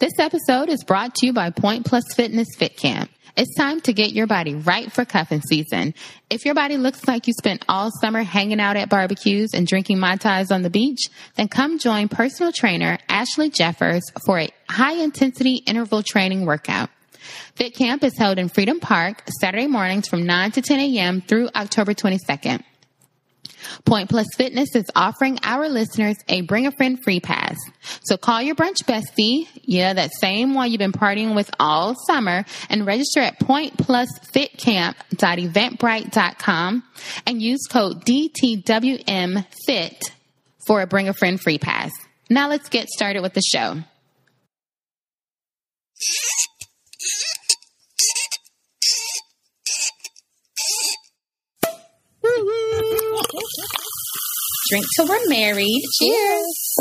This episode is brought to you by Point Plus Fitness Fit Camp. It's time to get your body right for cuffing season. If your body looks like you spent all summer hanging out at barbecues and drinking Mai Tais on the beach, then come join personal trainer Ashley Jeffers for a high intensity interval training workout. Fit Camp is held in Freedom Park Saturday mornings from 9 to 10 a.m. through October 22nd. Point Plus Fitness is offering our listeners a bring a friend free pass. So call your brunch bestie, yeah, that same one you've been partying with all summer, and register at pointplusfitcamp.eventbrite.com and use code DTWMFIT for a bring a friend free pass. Now let's get started with the show. Drink till we're married. Cheers.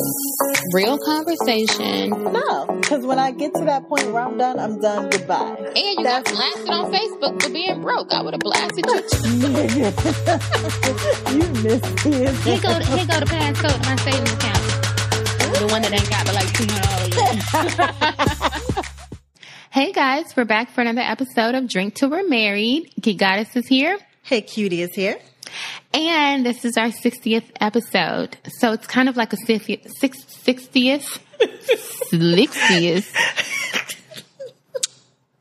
Real conversation. No, because when I get to that point where I'm done, I'm done. Goodbye. And you got blasted on Facebook for being broke. I would have blasted you. you missed it. Here go, here go the passcode to my savings account. The one that ain't got but like two hundred dollars. hey guys, we're back for another episode of Drink Till We're Married. Geek Goddess is here. Hey, cutie is here. And this is our 60th episode. So it's kind of like a 60th, 60th, 60th.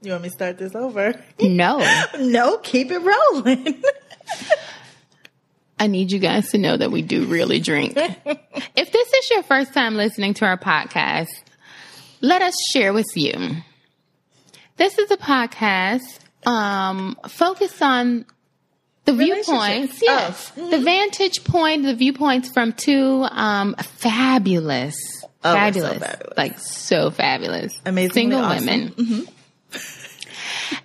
You want me to start this over? No. No, keep it rolling. I need you guys to know that we do really drink. if this is your first time listening to our podcast, let us share with you. This is a podcast um, focused on the viewpoints, yes, Oh. the vantage point, the viewpoints from two um, fabulous, Oh, we're so fabulous, fabulous. like so fabulous, amazing single awesome. Mm-hmm. women.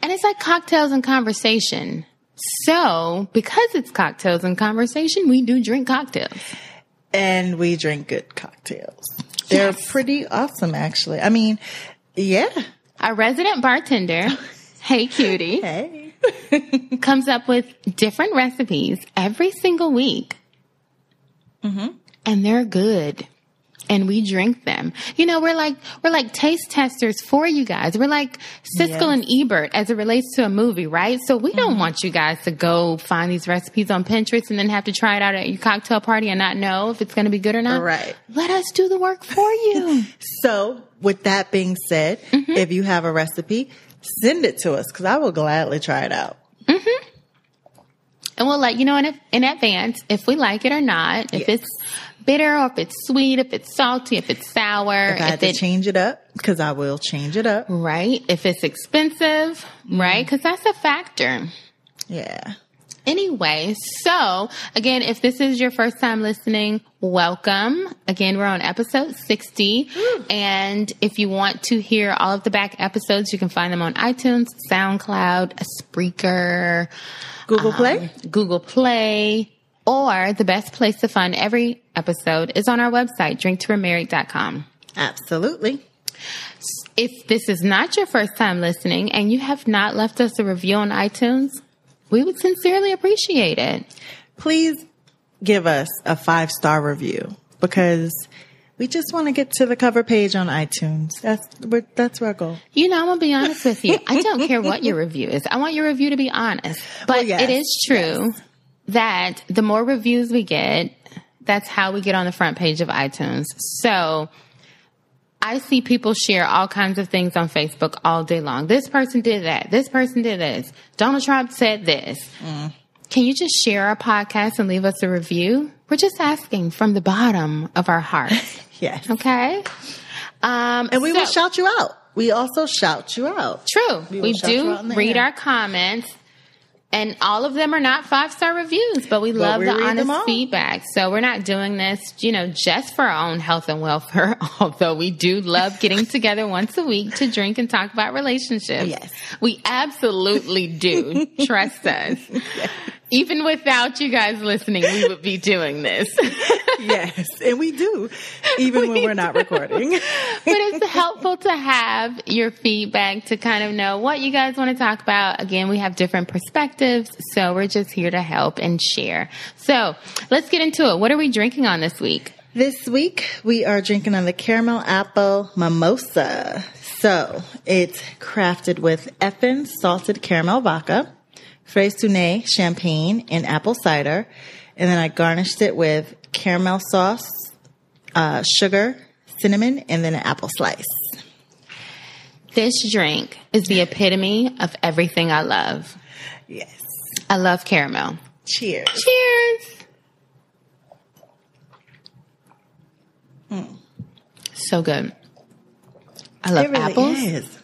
and it's like cocktails and conversation. So, because it's cocktails and conversation, we do drink cocktails. and we drink good cocktails. They're pretty awesome, actually. I mean, yeah. Our resident bartender, Hey Cutie, Hey. comes up with different recipes every single week. Mm-hmm. And they're good. And we drink them. You know, we're like, we're like taste testers for you guys. We're like Siskel Yes. and Ebert as it relates to a movie, right? So we don't Mm-hmm. want you guys to go find these recipes on Pinterest and then have to try it out at your cocktail party and not know if it's going to be good or not. Right. Let us do the work for you. So, with that being said, Mm-hmm. if you have a recipe, send it to us because I will gladly try it out. Mm-hmm. And we'll let you know in, in advance if we like it or not, if Yes. it's bitter or if it's sweet, if it's salty, if it's sour, If I had if to it, change it up, because I will change it up. right, if it's expensive, mm-hmm. right, because that's a factor. Yeah. Anyway, so again, if this is your first time listening, welcome. Again, we're on episode 60. And if you want to hear all of the back episodes, you can find them on iTunes, SoundCloud, Spreaker, Google Play? um, Google Play, or the best place to find every episode is on our website, drinktowemarried.com. Absolutely. If this is not your first time listening and you have not left us a review on iTunes, we would sincerely appreciate it. Please give us a five star review because we just want to get to the cover page on iTunes. That's that's our goal. You know, I'm gonna be honest with you. I don't care what your review is. I want your review to be honest. Oh, but Well, yes, it is true that the more reviews we get, that's how we get on the front page of iTunes. So I see people share all kinds of things on Facebook all day long. This person did that. This person did this. Donald Trump said this. Mm. Can you just share our podcast and leave us a review? We're just asking from the bottom of our hearts. Yes. Okay. Um, And we will shout you out. We also shout you out. True. We We, will shout you do read air. our comments. And all of them are not five star reviews, but we love we the read them all. honest feedback. So we're not doing this, you know, just for our own health and welfare, although we do love getting together once a week to drink and talk about relationships. Yes. We absolutely do. Trust us. Even without you guys listening, we would be doing this. yes. And we do, even when we're not recording. but it's helpful to have your feedback to kind of know what you guys want to talk about. Again, we have different perspectives, so we're just here to help and share. So let's get into it. What are we drinking on this week? This week we are drinking on the caramel apple mimosa. So it's crafted with Effen salted caramel vodka, Freixenet champagne, and apple cider. And then I garnished it with caramel sauce, uh, sugar, cinnamon, and then an apple slice. This drink is the epitome of everything I love. Yes. I love caramel. Cheers. Cheers. Hmm. So good. I love really apples. is.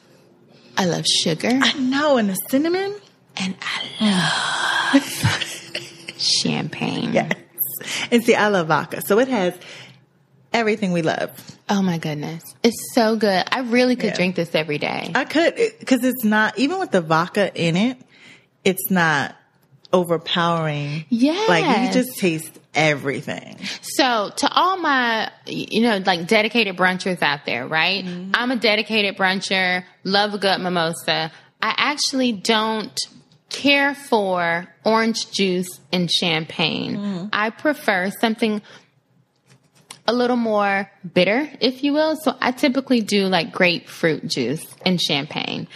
I love sugar. I know, and the cinnamon. And I love champagne. Yes. And see, I love vodka, so it has everything we love. Oh my goodness. It's so good. I really could Yeah. drink this every day. I could because it's not even with the vodka in it. It's not overpowering. Yeah. like you just taste everything. So, to all my, you know, like dedicated brunchers out there, right? Mm-hmm. I'm a dedicated bruncher, love a good mimosa. I actually don't care for orange juice and champagne. Mm-hmm. I prefer something a little more bitter, if you will. So I typically do like grapefruit juice and champagne.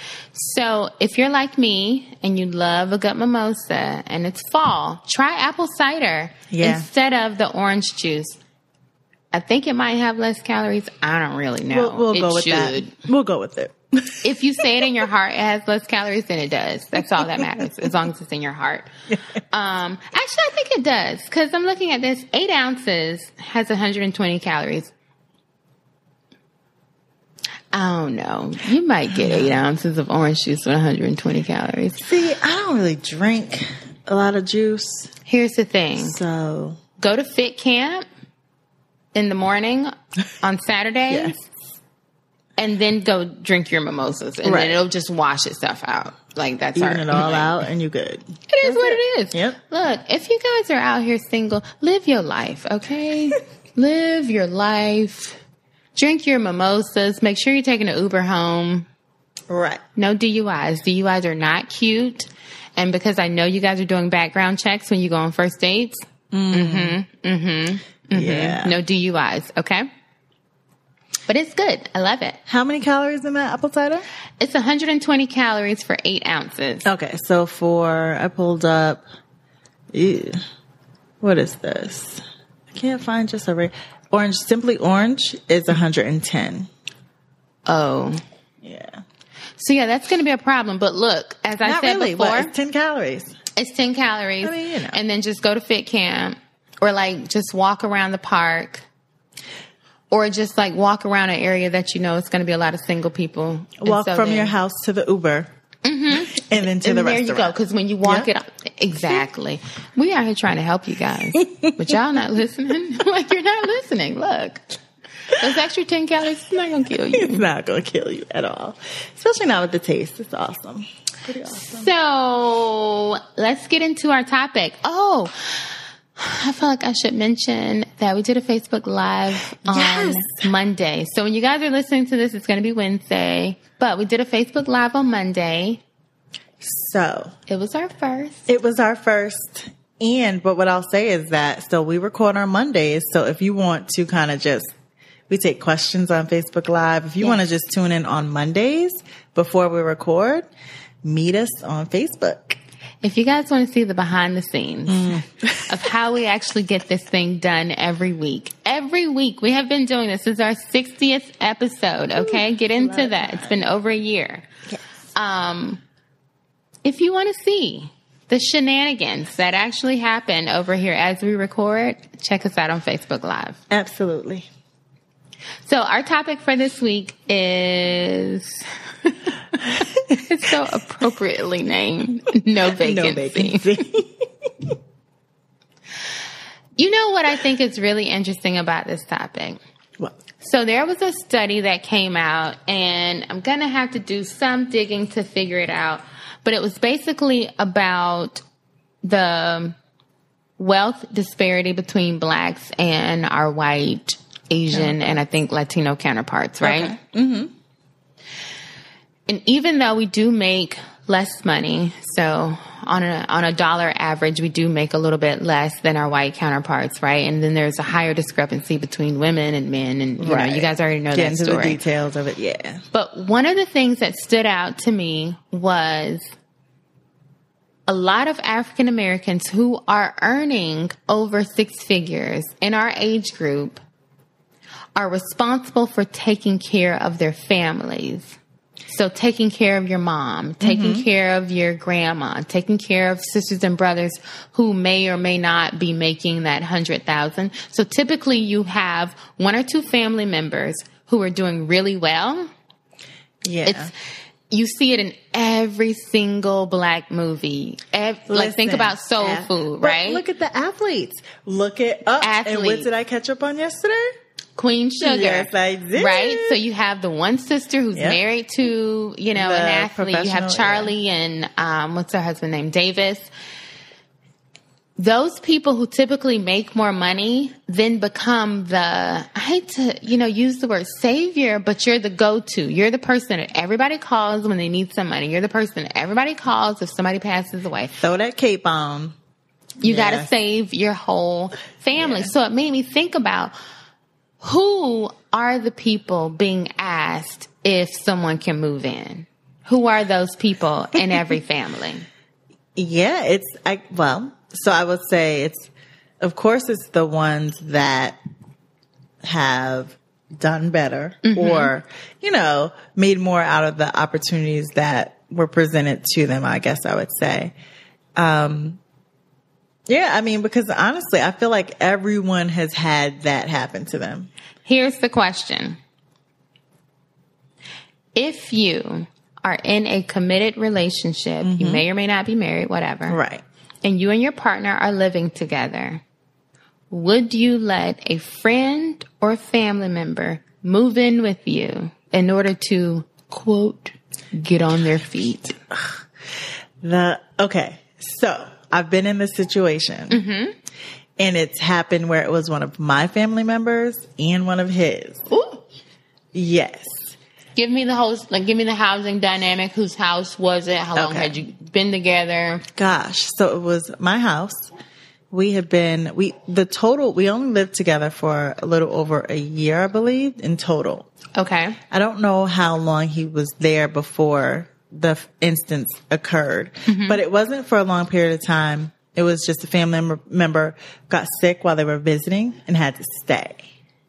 So if you're like me and you love a good mimosa and it's fall, try apple cider Yeah. instead of the orange juice. I think it might have less calories. I don't really know. We'll, we'll go with should. that. We'll go with it. If you say it in your heart, it has less calories than it does. That's all that matters, as long as it's in your heart. Um, actually, I think it does because I'm looking at this. Eight ounces has 120 calories. I don't know. You might get eight ounces of orange juice with 120 calories. See, I don't really drink a lot of juice, Here's the thing: so go to Fit Camp in the morning on Saturdays. yes. And then go drink your mimosas, and Right. then it'll just wash itself out. Like that's Even our, it all like, out, and you're good. It is what it is. Yep. Look, if you guys are out here single, live your life, okay? live your life. Drink your mimosas. Make sure you're taking an Uber home. Right. No DUIs. DUIs are not cute. And because I know you guys are doing background checks when you go on first dates, Mm. Mm-hmm. Mm-hmm. mm-hmm. Yeah. no DUIs, okay? But it's good. I love it. How many calories in that apple cider? It's 120 calories for eight ounces. Okay, so for I pulled up. Ew, what is this? I can't find just a re- orange. Simply orange is 110. Oh. Yeah, So yeah, that's going to be a problem. But look, as I not said really, before, it's 10 calories. It's 10 calories. I mean, you know. And then just go to fit camp or like just walk around the park or just like walk around an area that you know it's going to be a lot of single people. Walk so from then- your house to the Uber, mm-hmm. and then to And the there you go. Because when you walk Yeah. it up, exactly. We are here trying to help you guys, but y'all not listening. like you're not listening. Look, those extra 10 calories is not going to kill you. It's not going to kill you at all, especially not with the taste. It's awesome. Pretty awesome. So let's get into our topic. Oh, I feel like I should mention that we did a Facebook Live on Yes. Monday. So when you guys are listening to this, it's going to be Wednesday. But we did a Facebook Live on Monday. So It was our first. It was our first. And, but what I'll say is that, so we record on Mondays. So if you want to kind of just, we take questions on Facebook Live. If you Yes. want to just tune in on Mondays before we record, meet us on Facebook. If you guys want to see the behind the scenes of how we actually get this thing done every week, every week we have been doing this. This is our 60th episode. Okay. Get into that. It's been over a year. Um, if you want to see the shenanigans that actually happen over here as we record, check us out on Facebook Live. Absolutely. So our topic for this week is it's so appropriately named no vacancy. No vacancy. You know what I think is really interesting about this topic? well, So there was a study that came out and I'm going to have to do some digging to figure it out, but it was basically about the wealth disparity between blacks and our white, Asian, and I think Latino counterparts, right? Okay. Mm-hmm. And even though we do make less money, so on a on a dollar average, we do make a little bit less than our white counterparts, right? And then there's a higher discrepancy between women and men, and you know, you guys already know Get that into story. the details of it. Yeah. But one of the things that stood out to me was a lot of African Americans who are earning over six figures in our age group are responsible for taking care of their families. So taking care of your mom, taking mm-hmm. care of your grandma, taking care of sisters and brothers who may or may not be making that hundred thousand. So typically you have one or two family members who are doing really well Yeah. it's you see it in every single black movie. Ev- like think about soul food, but right? Look at the athletes. Look at up. And what Athletes. did I catch up on yesterday? Queen Sugar. Yes, I did. Right? So you have the one sister who's Yep. married to, you know, The an athlete. You have Charley and um, what's her husband name? Davis. Those people who typically make more money then become the I hate to, you know, use the word savior, but you're the go-to. You're the person that everybody calls when they need some money. You're the person that everybody calls if somebody passes away. Throw that cape on. You got to save your whole family. So it made me think about who are the people being asked if someone can move in? Who are those people in every family? Yeah, it's I well, so I would say it's of course it's the ones that have done better or you know, made more out of the opportunities that were presented to them, I guess I would say. Um yeah, I mean because honestly, I feel like everyone has had that happen to them. Here's the question. If you are in a committed relationship, you mm-hmm. may or may not be married, whatever. Right. and you and your partner are living together, would you let a friend or family member move in with you in order to, quote, get on their feet? The okay, so I've been in this situation, mm-hmm. and it's happened where it was one of my family members and one of his. Ooh. Yes, Give me the host, like, give me the housing dynamic. Whose house was it? How long Okay. had you been together? gosh. So it was my house. We had been we the total. We only lived together for a little over a year, I believe, in total. Okay. I don't know how long he was there before the instance occurred, mm-hmm. but it wasn't for a long period of time. It was just a family member, member got sick while they were visiting and had to stay.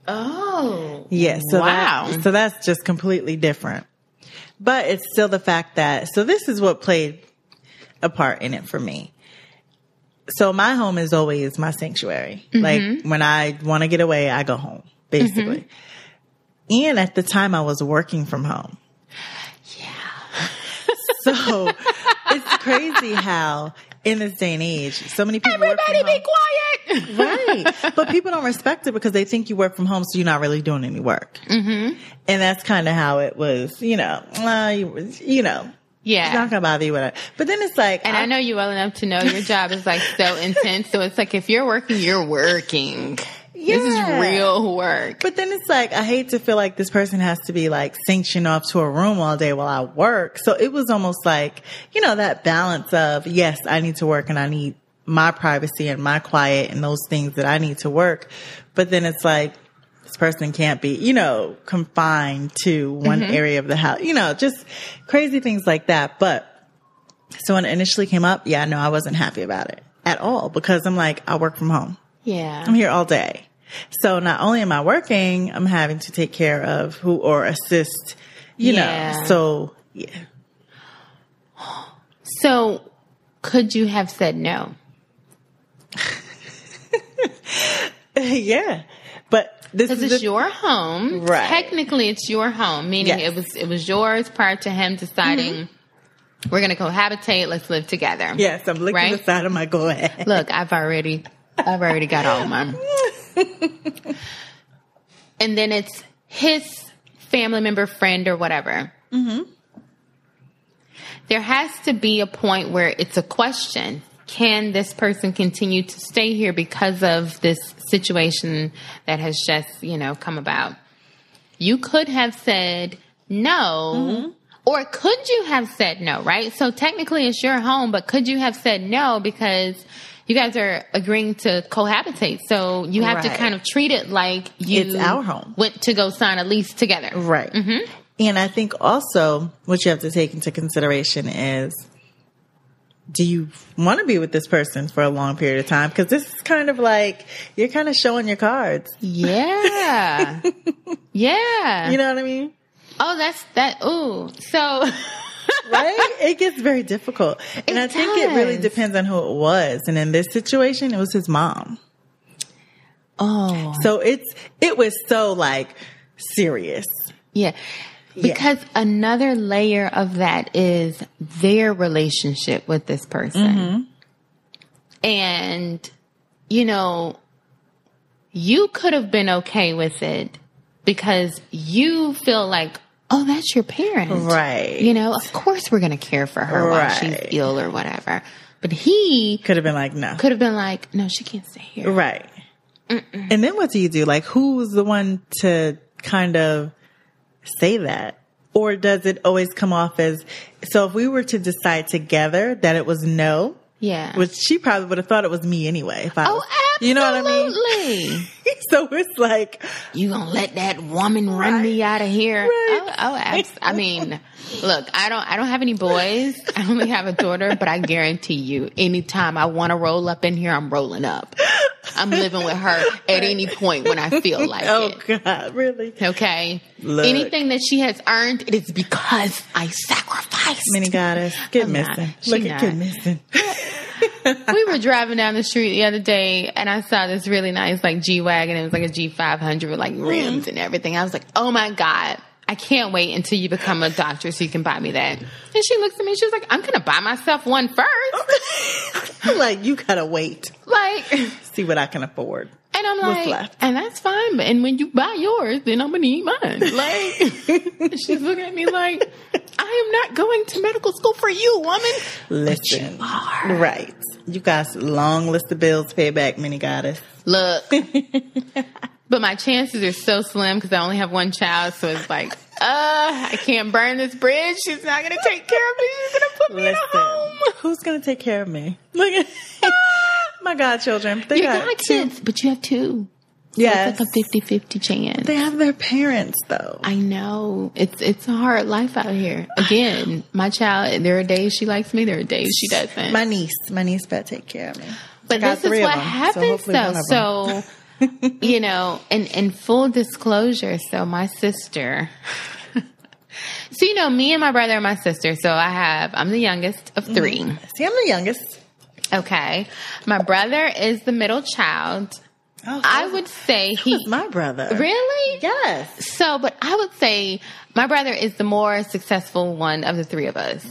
Oh. Yeah, so Wow. that, so that's just completely different. But it's still the fact that so this is what played a part in it for me. So my home is always my sanctuary. Mm-hmm. Like when I want to get away, I go home, mm-hmm. basically. And at the time I was working from home. So it's crazy how in this day and age, so many people work from Everybody home. be quiet. right. But people don't respect it because they think you work from home, so you're not really doing any work. Mm-hmm. And that's kind of how it was, you know, uh, you, you know, Yeah. it's not going to bother you with it. But then it's like, And I know you well enough to know your job is like so intense. So it's like if you're working, you're working. This is real work. But then it's like, I hate to feel like this person has to be like sanctioned off to a room all day while I work. So it was almost like, you know, that balance of, yes, I need to work and I need my privacy and my quiet and those things that I need to work. But then it's like, this person can't be, you know, confined to one mm-hmm. area of the house, you know, just crazy things like that. But so when it initially came up, yeah, no, I wasn't happy about it at all because I'm like, I work from home. Yeah. I'm here all day. So not only am I working, I'm having to take care of who or assist, you Yeah. know. So yeah. So could you have said no? yeah. But this is it's the- your home. Right. Technically it's your home, meaning Yes. it was it was yours prior to him deciding mm-hmm. we're gonna cohabitate, let's live together. Yes, I'm licking Right? the side of my go ahead. Look, I've already I've already got all mine. and then it's his family member, friend, or whatever. Mm-hmm. There has to be a point where it's a question. Can this person continue to stay here because of this situation that has just, you know, come about? You could have said no, Or could you have said no, right? So technically it's your home, but could you have said no because you guys are agreeing to cohabitate? So you have to kind of treat it like you It's our home. went to go sign a lease together. Right. Mm-hmm. And I think also what you have to take into consideration is do you want to be with this person for a long period of time? Because this is kind of like you're kind of showing your cards. Yeah. yeah. You know what I mean? oh, that's that. Ooh. So, Right? it gets very difficult. And It I think it really depends on who it was. And in this situation, it was his mom. oh, So it's, it was so like serious. yeah. Because another layer of that is their relationship with this person. Mm-hmm. And, you know, you could have been okay with it because you feel like, oh, that's your parent. Right. You know, of course we're going to care for her while she's ill or whatever. But he Could have been like, no. could have been like, no, she can't stay here. Right. And then what do you do? Like, who's the one to kind of say that? Or does it always come off as, so if we were to decide together that it was no, Yeah. which she probably would have thought it was me anyway. If I oh, was, absolutely. you know what I mean? so it's like, You gonna let that woman run me out of here? Right. Oh, oh abs- I mean, look, I don't, I don't have any boys. I only have a daughter, but I guarantee you, anytime I want to roll up in here, I'm rolling up. I'm living with her at any point when I feel like oh it. God, really? Okay. Look. Anything that she has earned, it is because I sacrificed. Mini goddess, get missing. Look at not. get missing. we were driving down the street the other day and I saw this really nice like G Wagon. It was like a G five hundred with like rims and everything. I was like, Oh my God. I can't wait until you become a doctor so you can buy me that. And she looks at me, she was like, I'm gonna buy myself one first. I'm like, you gotta wait. like See what I can afford. And I'm What's like left? and that's fine, but and when you buy yours, then I'm gonna eat mine. Like she's looking at me like, I am not going to medical school for you, woman. Listen. are. Right. You got a long list of bills to pay back, mini goddess. Look. but my chances are so slim because I only have one child, so it's like, uh, I can't burn this bridge. She's not gonna take care of me. She's gonna put me in a home. who's gonna take care of me? Look at my godchildren. They You got, got two. kids, but you have two. Yes. It's like a 50-50 chance. They have their parents though. I know. It's it's a hard life out here. Again, my child, there are days she likes me, there are days she doesn't. My niece, my niece better take care of me. But this is what them, so happens one though. So, you know, in, in full disclosure, so my sister, so, you know, me and my brother and my sister, so I have, I'm the youngest of 3 mm, See, I'm the youngest. Okay. My brother is the middle child. Oh, I would say He's my brother. really? Yes. So, but I would say my brother is the more successful one of the three of us,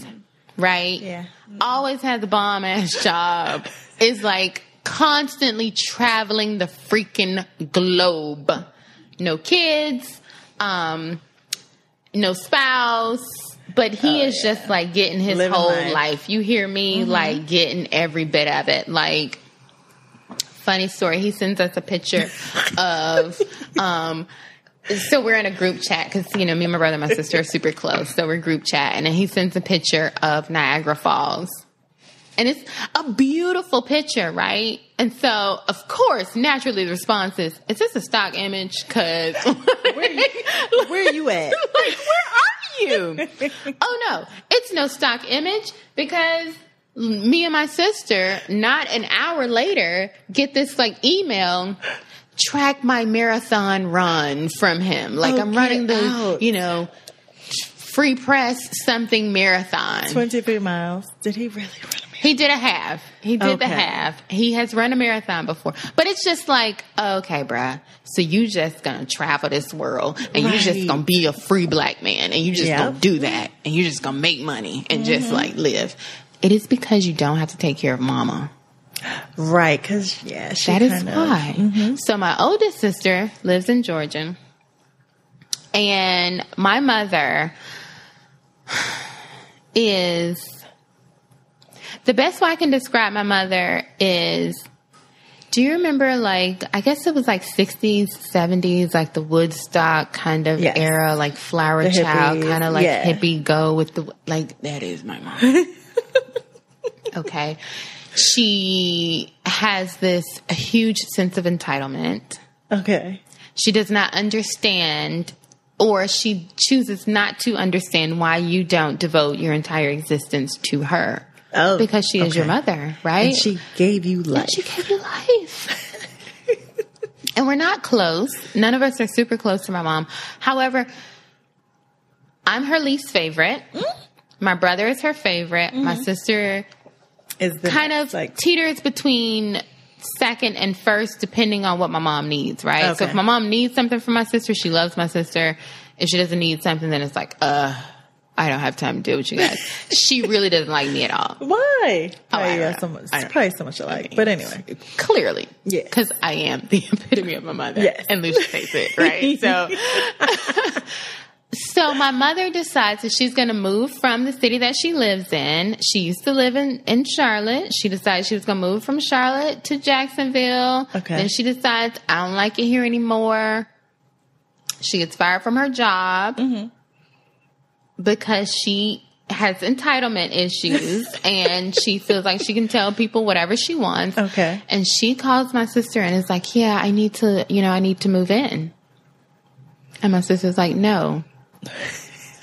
right? Yeah. Always has a bomb ass job. Is like constantly traveling the freaking globe. No kids, um, no spouse, but he is just like getting his Oh, Living whole life. Mm-hmm. life. You hear me? Like getting every bit of it. Like, funny story. He sends us a picture of, um, so we're in a group chat because you know me and my brother and my sister are super close. So we're group chat, and then he sends a picture of Niagara Falls, and it's a beautiful picture, right? And so, of course, naturally the response is, "Is this a stock image?" Because Where are you at? like, where are you? oh no, it's no stock image because me and my sister, not an hour later, get this like email. Track my marathon run from him. Like Oh, I'm running the, out. you know, free press something marathon. 23 miles. Did he really run He did a half. He did the half. He has run a marathon before. But it's just like, okay, bruh. So you just gonna travel this world and you just gonna be a free black man and you just Yep. gonna do that and you just gonna make money and just mm-hmm. like live. It is because you don't have to take care of mama. Right, because, yeah, she That is of. why. Mm-hmm. So my oldest sister lives in Georgia, and my mother is the best way I can describe my mother is Do you remember, like, I guess it was like 60s, 70s, like the Woodstock kind of Yes. era, like Flower The Child, hippies, kind of like yeah. hippie go with the, like, that is my mom. okay. She has this a huge sense of entitlement. Okay. She does not understand, or she chooses not to understand why you don't devote your entire existence to her. Oh, Because she is your mother, right? And she gave you life. And she gave you life. and we're not close. None of us are super close to my mom. However, I'm her least favorite. My brother is her favorite. My sister is the kind of like teeters between second and first, depending on what my mom needs, right? So if my mom needs something from my sister, she loves my sister. If she doesn't need something, then it's like, uh, I don't have time to deal with you guys. she really doesn't like me at all. why? Oh, I Oh, yeah, so much, I probably so much alike. But anyway, Clearly. Yeah. Because I am the epitome of my mother. Yes. And Lucia takes it, right? So, so my mother decides that she's going to move from the city that she lives in. She used to live in, in Charlotte. She decides she was going to move from Charlotte to Jacksonville. Okay. Then she decides, I don't like it here anymore. She gets fired from her job mm-hmm. Because she has entitlement issues and she feels like she can tell people whatever she wants. Okay. And she calls my sister and is like, Yeah, I need to, you know, I need to move in. And my sister's like, No.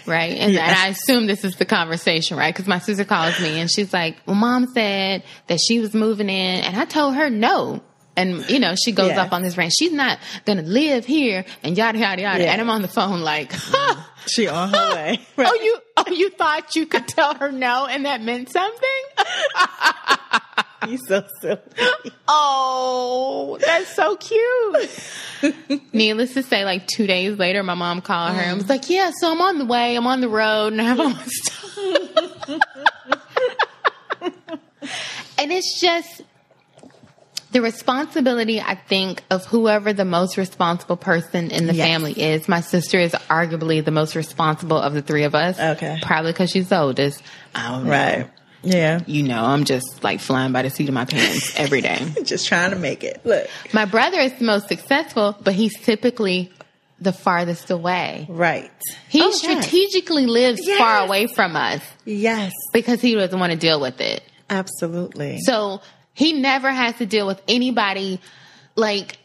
Right. And, and I assume this is the conversation, right? Because my sister calls me and she's like, Well, mom said that she was moving in. And I told her no. And, you know, she goes Yeah. up on this rant. She's not going to live here and yada, yada, yada. Yeah. And I'm on the phone like, mm. she on her way. Oh, you oh you thought you could tell her no and that meant something? you so silly. Oh, that's so cute. Needless to say, like two days later, my mom called her and was mm. like, "Yeah, so I'm on the way. I'm on the road, and I have all my stuff." and it's just the responsibility, I think, of whoever the most responsible person in the Yes. family is. My sister is arguably the most responsible of the three of us. Okay. probably because she's the oldest. I don't know. Right. Yeah. You know, I'm just like flying by the seat of my pants every day. Just trying to make it. Look. My brother is the most successful, but he's typically the farthest away. Right. He Oh, yes. strategically lives Yes. far away from us Yes. because he doesn't want to deal with it. Absolutely. So he never has to deal with anybody. Like,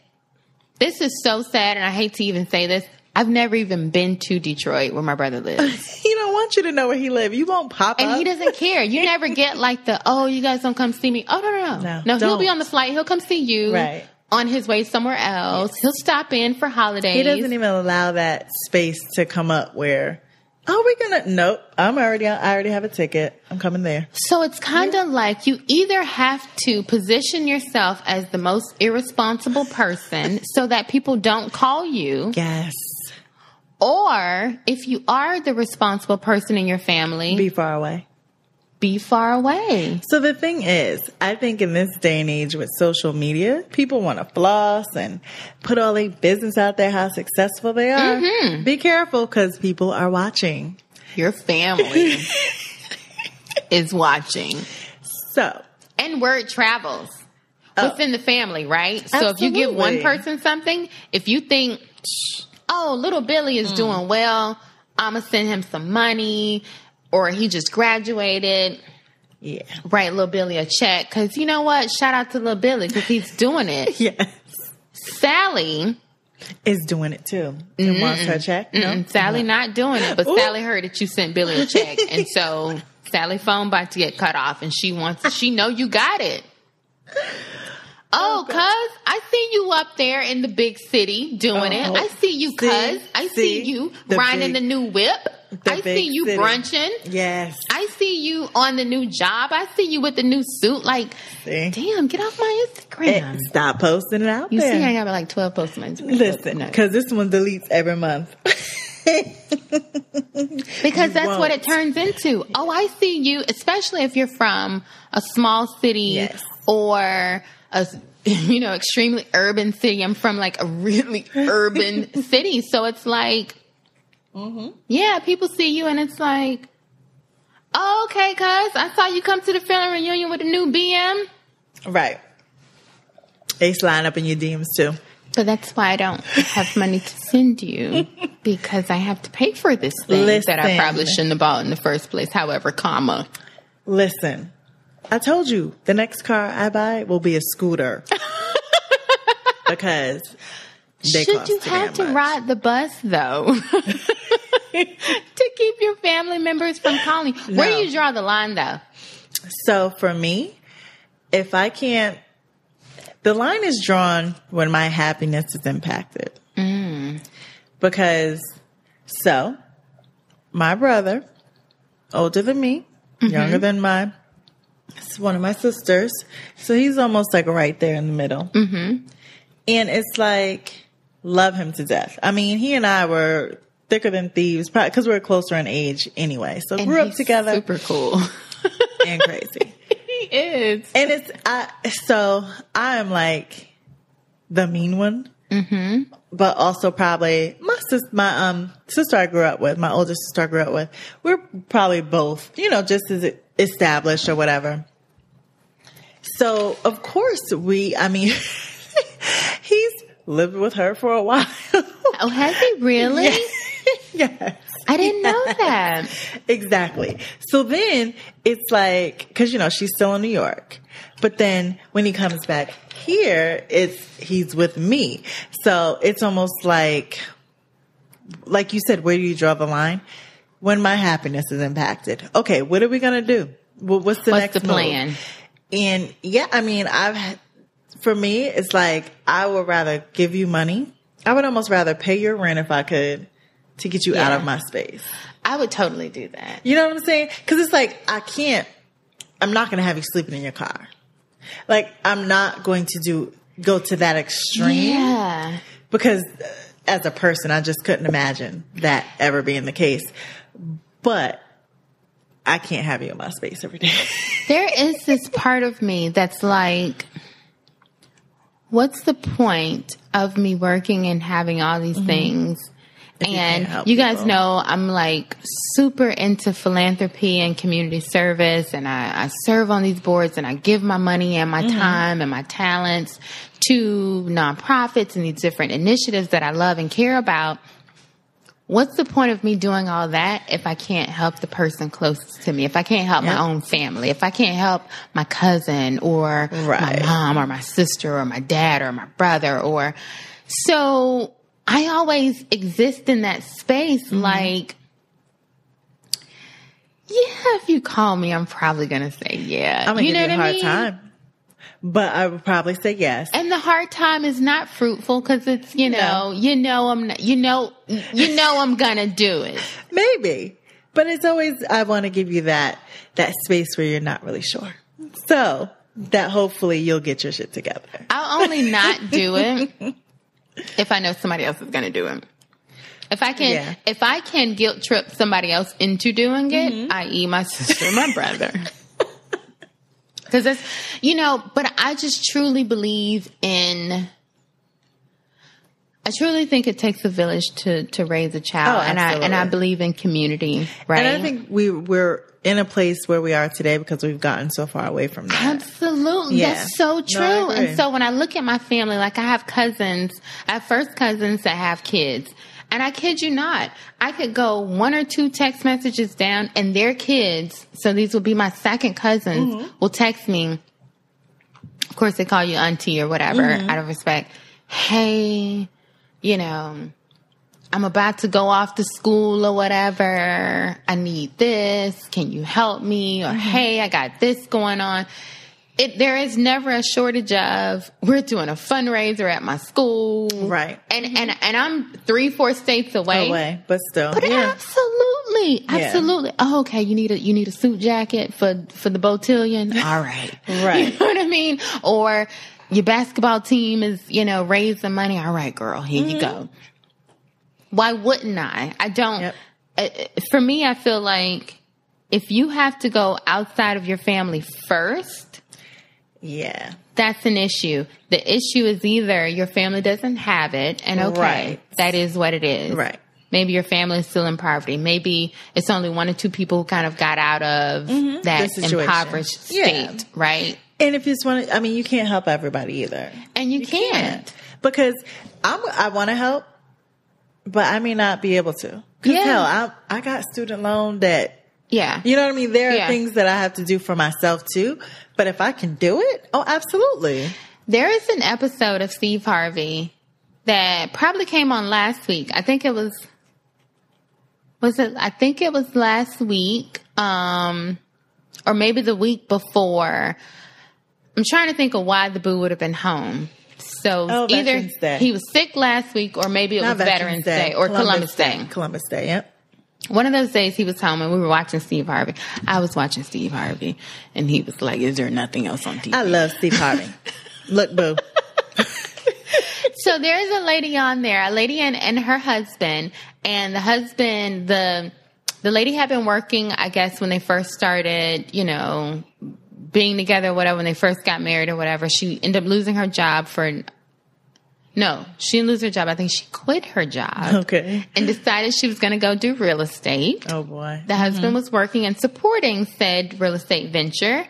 this is so sad, and I hate to even say this. I've never even been to Detroit where my brother lives. he don't want you to know where he lives. You won't pop And up. he doesn't care. You never get like the, oh, you guys don't come see me. Oh, no, no, no. No, No, he'll be on the flight. He'll come see you. Right. On his way somewhere else. He'll stop in for holidays. He doesn't even allow that space to come up where, oh, we're gonna. Nope. I'm already. I already have a ticket. I'm coming there. So it's kind of like you either have to position yourself as the most irresponsible person so that people don't call you, Yes. or if you are the responsible person in your family, be, far away. Far away. So the thing is, I think in this day and age with social media, people want to floss and put all their business out there, how successful they are. Mm-hmm. Be careful because people are watching. Your family is watching. So, And word travels Oh. within the family, right? So if you give one person something, if you think, oh, little Billy Mm. is doing well, I'm going to send him some money, or he just graduated. yeah. write little Billy a check because you know what? Shout out to little Billy because he's doing it. Yes. Sally, Is doing it too. And wants her check. No. Sally not doing it, but Ooh. Sally heard that you sent Billy a check, and so Sally phone about to get cut off, and she wants she know you got it. Oh, cuz I see you up there in the big city doing it. Oh. I see you, cuz. I see, See? you riding big- the new whip. I see you city. brunching. Yes. I see you on the new job. I see you with the new suit. Like, See? damn, get off my Instagram. Eh, Stop posting it out You there. see, I got like 12 posts on my Instagram. Listen, because this one deletes every month. because that's what won't. it turns into. Oh, I see you, especially if you're from a small city Yes. or a, you know, extremely urban city. I'm from like a really urban city. So it's like, Mm-hmm. yeah, people see you and it's like, oh, okay, cuz I saw you come to the family reunion with a new BM. right. They slide up in your DMs too. So that's why I don't have money to send you because I have to pay for this thing that I probably shouldn't have bought in the first place. However, comma. Listen, I told you the next car I buy will be a scooter because they Should you have to much. ride the bus though? to keep your family members from calling. Where do you draw the line though? So for me, if I can't, the line is drawn when my happiness is impacted. Because, so, my brother, older than me, younger than my, it's one of my sisters. So he's almost like right there in the middle. Mm-hmm. And it's like, love him to death. I mean, he and I were thicker than thieves, because we're closer in age anyway. So And grew up together Super cool. and crazy. he is. And it's I so I am like the mean one. Mm-hmm. But also probably my sis, my um sister I grew up with, my older sister I grew up with. We're probably both, you know, just as established or whatever. So of course we, I mean, he's lived with her for a while. Oh, has he really? yes. I didn't know that. Exactly. So then it's like, cause you know, she's still in New York, but then when he comes back here, it's, he's with me. So it's almost like, like you said, where do you draw the line? When my happiness is impacted. Okay. What are we going to do? Well, what's the What's next the move? plan? And yeah, I mean, I've, had- for me, it's like, I would rather give you money. I would almost rather pay your rent if I could to get you out of my space. I would totally do that. You know what I'm saying? Because it's like I can't. I'm not going to have you sleeping in your car. Like I'm not going to do go to that extreme Yeah. because uh, as a person, I just couldn't imagine that ever being the case. But I can't have you in my space every day. There is this part of me that's like, what's the point of me working and having all these things? Mm-hmm. you can't And help you guys know I'm like super into philanthropy and community service, and I, I serve on these boards and I give my money and my Mm-hmm. time and my talents to nonprofits and these different initiatives that I love and care about. What's the point of me doing all that if I can't help the person closest to me? If I can't help Yeah. my own family? If I can't help my cousin or my mom or my sister or my dad or my brother or so I always exist in that space Mm-hmm. like yeah, if you call me, I'm probably gonna say yeah. I'm gonna you give know you a I hard mean? time, but I would probably say yes. And the hard time is not fruitful because it's you know you know I'm not, you know you know I'm gonna do it. Maybe, but it's always I want to give you that that space where you're not really sure. So that hopefully you'll get your shit together. I'll only not do it if I know somebody else is gonna do it. If I can, Yeah. if I can guilt trip somebody else into doing it, mm-hmm. i.e., my sister, my brother, because that's you know. But I just truly believe in. I truly think it takes a village to to raise a child, Oh, and I and I believe in community. Right? And I think we we're in a place where we are today because we've gotten so far away from that. Absolutely. Yeah. That's so true. agree. and so when I look at my family, like I have cousins, I have first cousins that have kids. And I kid you not, I could go one or two text messages down and their kids, so these will be my second cousins, Mm-hmm. will text me. Of course, they call you auntie or whatever Mm-hmm. out of respect. Hey, you know, I'm about to go off to school or whatever. I need this. Can you help me? Mm-hmm. Or hey, I got this going on. It, there is never a shortage of we're doing a fundraiser at my school, Right. And and and I'm three, four states away. away, but still, But yeah. absolutely, absolutely. Oh, okay. You need a you need a suit jacket for for the botillion. All right, Right. You know what I mean? Or your basketball team is you know raising money. All right, girl, here you go. Why wouldn't I? I don't. Yep. uh, for me, I feel like if you have to go outside of your family first, yeah, that's an issue. The issue is either your family doesn't have it, and okay, Right. that is what it is. Right. Maybe your family is still in poverty. Maybe it's only one or two people who kind of got out of that Mm-hmm. Situation. impoverished Yeah. state, right? And if it's one, I mean, you can't help everybody either. And you, can't. because I'm, I want to help, but I may not be able to. Cause Yeah. hell, I, I got student loan that, Yeah. you know what I mean? There are Yeah. things that I have to do for myself too. But if I can do it, oh, absolutely. There is an episode of Steve Harvey that probably came on last week. I think it was was it I think it was last week. Um or maybe the week before. I'm trying to think of why the boo would have been home. So Oh, either he was sick last week or maybe it was Veterans, Day, or Columbus, Day. Columbus Day, yep. One of those days he was home and we were watching Steve Harvey. I was watching Steve Harvey and he was like, Is there nothing else on TV? I love Steve Harvey. Look, boo. So there's a lady on there, a lady and, and her husband, and the husband, the the lady had been working, I guess, when they first started, you know, being together, or whatever. When they first got married or whatever, she ended up losing her job for. No, she didn't lose her job. I think she quit her job Okay. and decided she was going to go do real estate. Oh boy. The husband mm-hmm. was working and supporting said real estate venture.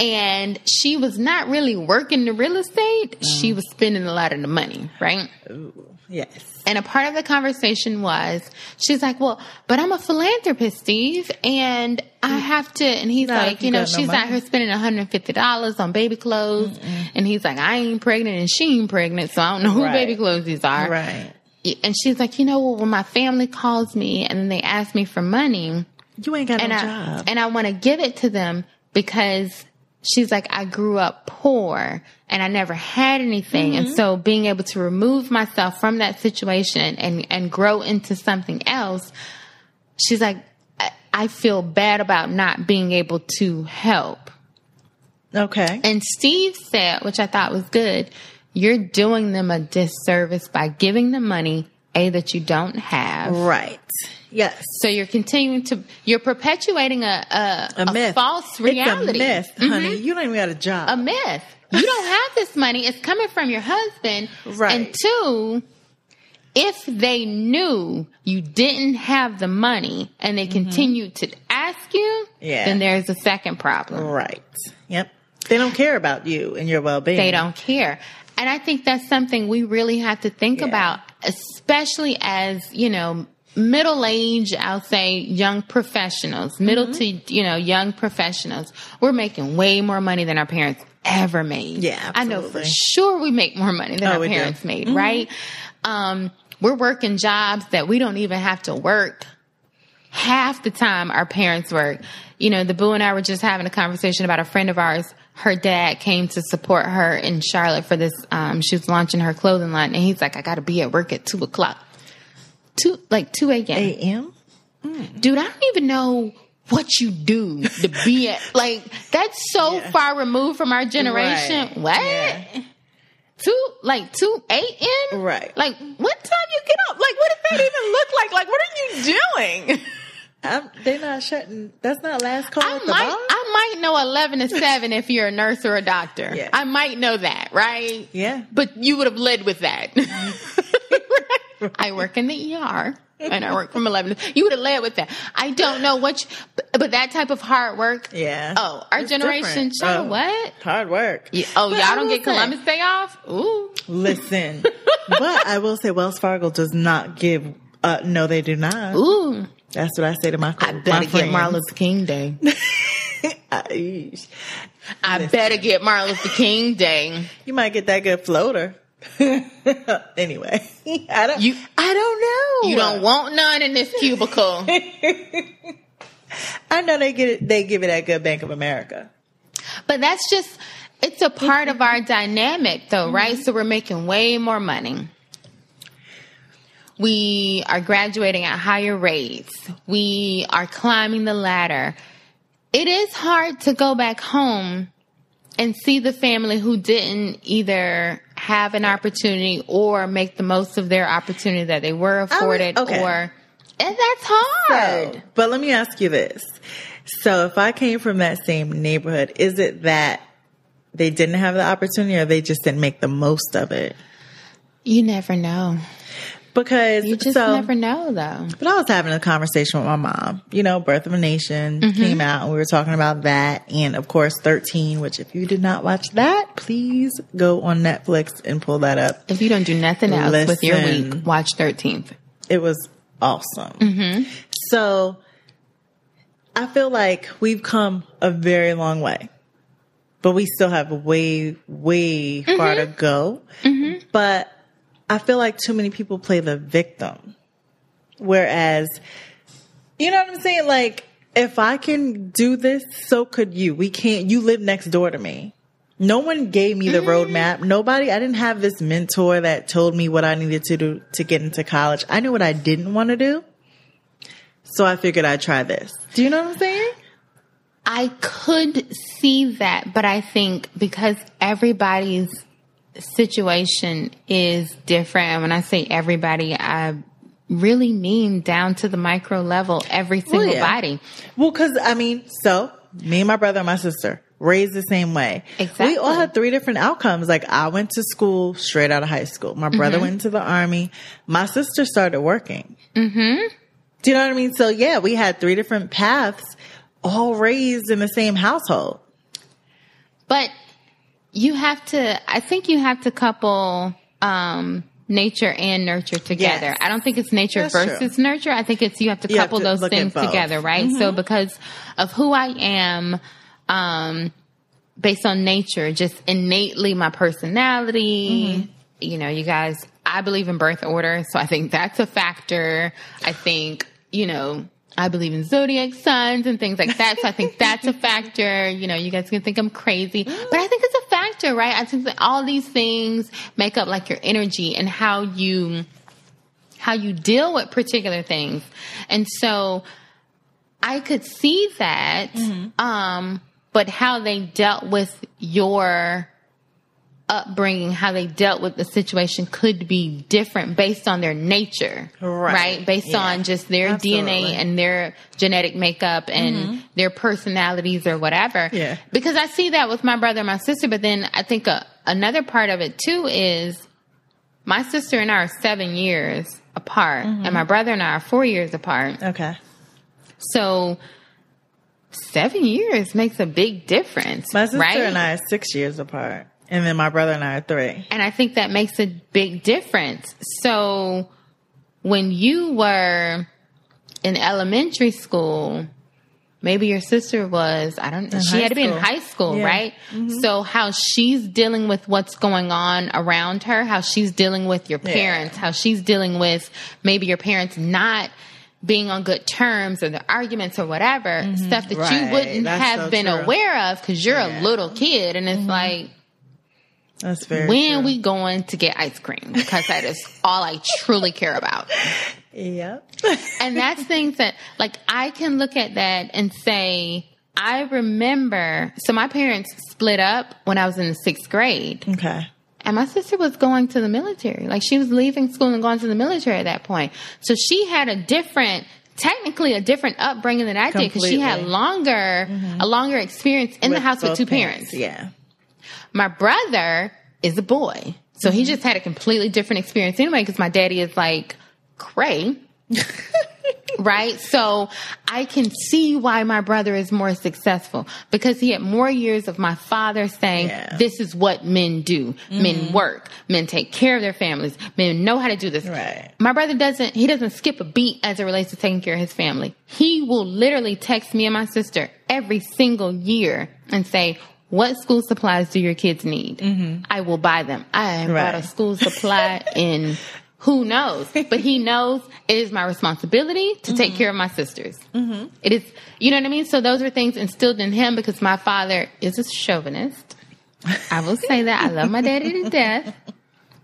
And she was not really working the real estate. She mm. was spending a lot of the money, right? Ooh, yes. And a part of the conversation was, she's like, well, but I'm a philanthropist, Steve, and I mm. have to, and he's Not like, you you know, got no she's out here spending $150 on baby clothes. And he's like, I ain't pregnant and she ain't pregnant, so I don't know who Right. baby clothes these are. Right. And she's like, you know, well, when my family calls me and then they ask me for money, You ain't got and no I job. and I want to give it to them because she's like I grew up poor and I never had anything Mm-hmm. and so being able to remove myself from that situation and and grow into something else she's like I, I feel bad about not being able to help okay. and Steve said which I thought was good you're doing them a disservice by giving them money a that you don't have Right. Yes. so you're continuing to you're perpetuating a a, A myth. false reality, It's a myth, honey. You don't even got a job. a myth. You don't have this money. It's coming from your husband. Right. And two, if they knew you didn't have the money and they continued to ask you, Mm-hmm. Yeah. then there's a second problem. right. Yep. They don't care about you and your well being. They don't care. And I think that's something we really have to think Yeah. about, especially as, you know, middle age, I'll say young professionals, middle Mm-hmm. to, you know, young professionals. We're making way more money than our parents ever made. Yeah, I know for sure we make more money than Oh, our we do. parents made, right? Um, we're working jobs that we don't even have to work half the time our parents work. You know, the boo and I were just having a conversation about a friend of ours. Her dad came to support her in Charlotte for this. Um, she was launching her clothing line, and he's like, "I got to be at work at two o'clock, two like two a.m. AM? Mm. Dude, I don't even know what you do to be at like that's so Yeah. far removed from our generation. Right. What? Yeah. Two like two a.m. Right. Like what time you get up? Like what does that even look like? Like what are you doing? I'm, they're not shutting. That's not last call I at might? I might know 11 to 7 if you're a nurse or a doctor. Yeah. I might know that, right? Yeah. But you would have led with that. Mm-hmm. I work in the ER and I work from 11 you would have led with that. I don't know what, you, but, but that type of hard work. Yeah. Oh, our It's generation, different. child, Oh, what? Hard work. Yeah, oh, But y'all I don't get say- Columbus Day off? Ooh. Listen. but I will say Wells Fargo does not give, uh, no, they do not. Ooh. That's what I say to my I my better get friends. Martin Luther King Day. I- I better get Martin Luther King Day. You might get that good floater. anyway, I don't. You- I don't know. You don't want none in this cubicle. I know they get it. They give it at Good Bank of America. But that's just, it's a part of our dynamic though, right? Mm-hmm. So we're making way more money. We are graduating at higher rates. We are climbing the ladder. It is hard to go back home and see the family who didn't either have an opportunity or make the most of their opportunity that they were oh, afforded okay. or and that's hard. So, but let me ask you this: So, if I came from that same neighborhood, is it that they didn't have the opportunity, or they just didn't make the most of it? You never know. Because You just so, never know, though. But I was having a conversation with my mom. You know, Birth of a Nation Mm-hmm. came out and we were talking about that. And of course, 13, which if you did not watch that, please go on Netflix and pull that up. If you don't do nothing else with your week, watch 13th. It was awesome. Mm-hmm. So I feel like we've come a very long way, but we still have way, way far to go. But I feel like too many people play the victim. Whereas, you know what I'm saying? Like, if I can do this, so could you. We can't, you live next door to me. No one gave me the mm-hmm. roadmap. Nobody, I didn't have this mentor that told me what I needed to do to get into college. I knew what I didn't want to do. So I figured I'd try this. Do you know what I'm saying? I could see that, but I think because everybody's situation is different, and when I say everybody, I really mean down to the micro level, every single yeah. body. Well, cause I mean, so me and my brother and my sister raised the same way. Exactly. We all had three different outcomes. Like I went to school straight out of high school. My brother Mm-hmm. went into the army. My sister started working. Mm-hmm. Do you know what I mean? So yeah, we had three different paths, all raised in the same household. But you have to, I think you have to couple um, nature and nurture together. Yes. I don't think it's nature That's true. versus nurture. I think it's you have to You have couple to those things. Mm-hmm. together, right? So because of who I am, um, based on nature, just innately my personality, Mm-hmm. you know, you guys, I believe in birth order. So I think that's a factor. I think, you know, I believe in zodiac signs and things like that. So I think that's a factor. You know, you guys can think I'm crazy, but I think it's a factor, right? I think that all these things make up like your energy and how you, how you deal with particular things. And so I could see that. Um, but how they dealt with your upbringing, how they dealt with the situation could be different based on their nature, Right. Based Yeah. on just their Absolutely. DNA and their genetic makeup and their personalities or whatever. Yeah. Because I see that with my brother and my sister, but then I think uh another part of it too is my sister and I are seven years apart, and my brother and I are four years apart. Okay. So seven years makes a big difference. My sister right? and I are six years apart. And then my brother and I are three. And I think that makes a big difference. So when you were in elementary school, maybe your sister was, I don't know, she had to be in high school, Yeah. right? Mm-hmm. So how she's dealing with what's going on around her, how she's dealing with your Yeah. parents, how she's dealing with maybe your parents not being on good terms or the arguments or whatever, mm-hmm. stuff that you wouldn't That's have so been true. aware of because you're Yeah. a little kid and it's mm-hmm. like, That's very when true. we going to get ice cream because that is all I truly care about. Yep. And that's things that like I can look at that and say, I remember so my parents split up when I was in the sixth grade. okay. And my sister was going to the military. Like she was leaving school and going to the military at that point. So she had a different technically a different upbringing than I did because she had Completely. longer mm-hmm. a longer experience in the house with two parents. Yeah. My brother is a boy. So he mm-hmm. just had a completely different experience anyway because my daddy is like cray. right? So I can see why my brother is more successful because he had more years of my father saying, Yeah. this is what men do. Men mm-hmm. work. Men take care of their families. Men know how to do this. Right. My brother doesn't, he doesn't skip a beat as it relates to taking care of his family. He will literally text me and my sister every single year and say, what school supplies do your kids need? Mm-hmm. I will buy them. I bought a school supply in who knows, but he knows it is my responsibility to take mm-hmm. care of my sisters. Mm-hmm. It is, you know what I mean? So those are things instilled in him because my father is a chauvinist. I will say that. I love my daddy to death.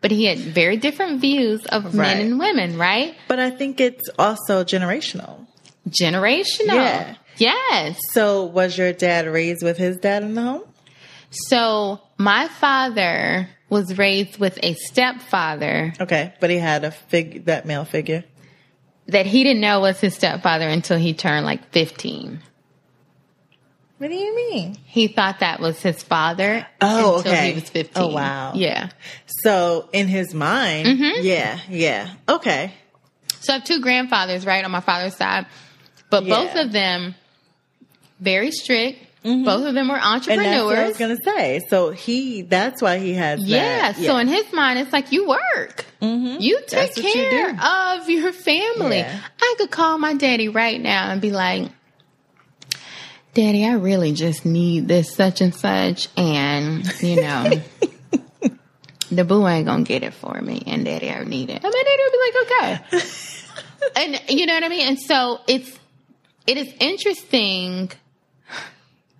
But he had very different views of Right. men and women, right? But I think it's also generational. Generational. Yeah. Yes. So was your dad raised with his dad in the home? So my father was raised with a stepfather Okay. But he had a fig that male figure. that he didn't know was his stepfather until he turned like 15. What do you mean? He thought that was his father Oh, until okay. he was 15. Oh, wow. Yeah. So in his mind, Mm-hmm. yeah, yeah, okay, So I have two grandfathers, right, on my father's side. But both of them, very strict. Mm-hmm. Both of them were entrepreneurs. and that's what I was gonna say. So he, that's why he has. yeah, that. so in his mind, it's like you work. Mm-hmm. You take what you care of your family. Yeah. I could call my daddy right now and be like, Daddy, I really just need this such and such. And, you know, the boo ain't going to get it for me. And Daddy, I need it. And my daddy would be like, okay. and you know what I mean? And so it's, it is interesting.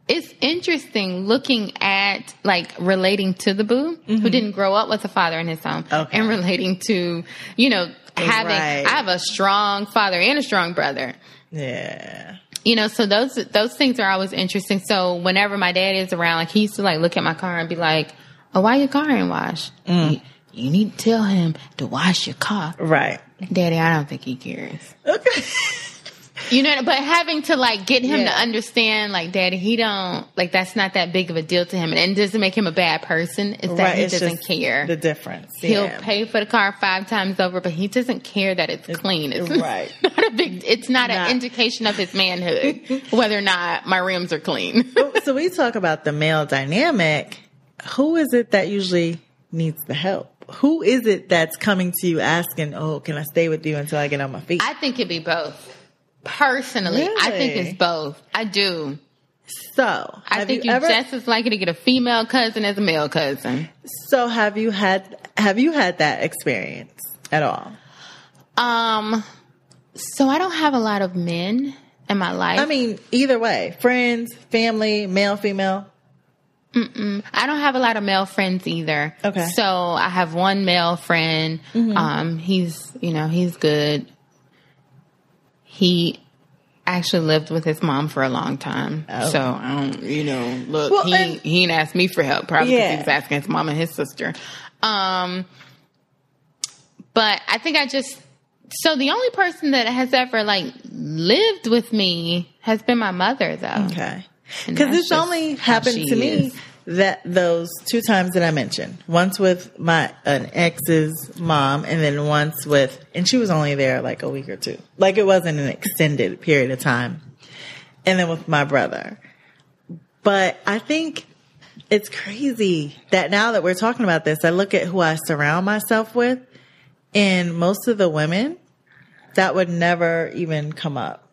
It's interesting looking at like relating to the boo who didn't grow up with a father in his home Mm-hmm. Okay. and relating to, you know, having, Right. I have a strong father and a strong brother Yeah. you know so those those things are always interesting so whenever my dad is around like he used to like look at my car and be like oh why your car ain't washed you, you need to tell him to wash your car Right. daddy i don't think he cares Okay. you know but having to like get him to understand like daddy he don't like that's not that big of a deal to him and it doesn't make him a bad person it's that right. he it's doesn't care The difference. He'll pay for the car five times over, but he doesn't care that it's, clean. It's right. not a big. It's not, Not- an indication of his manhood whether or not my rims are clean. so we talk about the male dynamic. Who is it that usually needs the help? Who is it that's coming to you asking, "Oh, can I stay with you until I get on my feet?" I think it'd be both. Personally, I think it's both. I do. so, I think you you're ever? just as likely to get a female cousin as a male cousin. so, have you had have you had that experience at all? Um, so I don't have a lot of men in my life. I mean, either way, friends, family, male, female. Mm. I don't have a lot of male friends either. Okay. Mm-hmm. So I have one male friend. Um, he's you know he's good. He actually lived with his mom for a long time. Oh. So I don't you know look Well, he and- he didn't ask me for help probably because Yeah. he was asking his mom and his sister. Um, but I think I just so the only person that has ever like lived with me has been my mother though. Okay. Because this only happened to me is. That those two times that I mentioned. Once with my an ex's mom, and then once with, and she was only there like a week or two. Like it wasn't an extended period of time. And then with my brother. But I think it's crazy that now that we're talking about this, I look at who I surround myself with, and most of the women that would never even come up.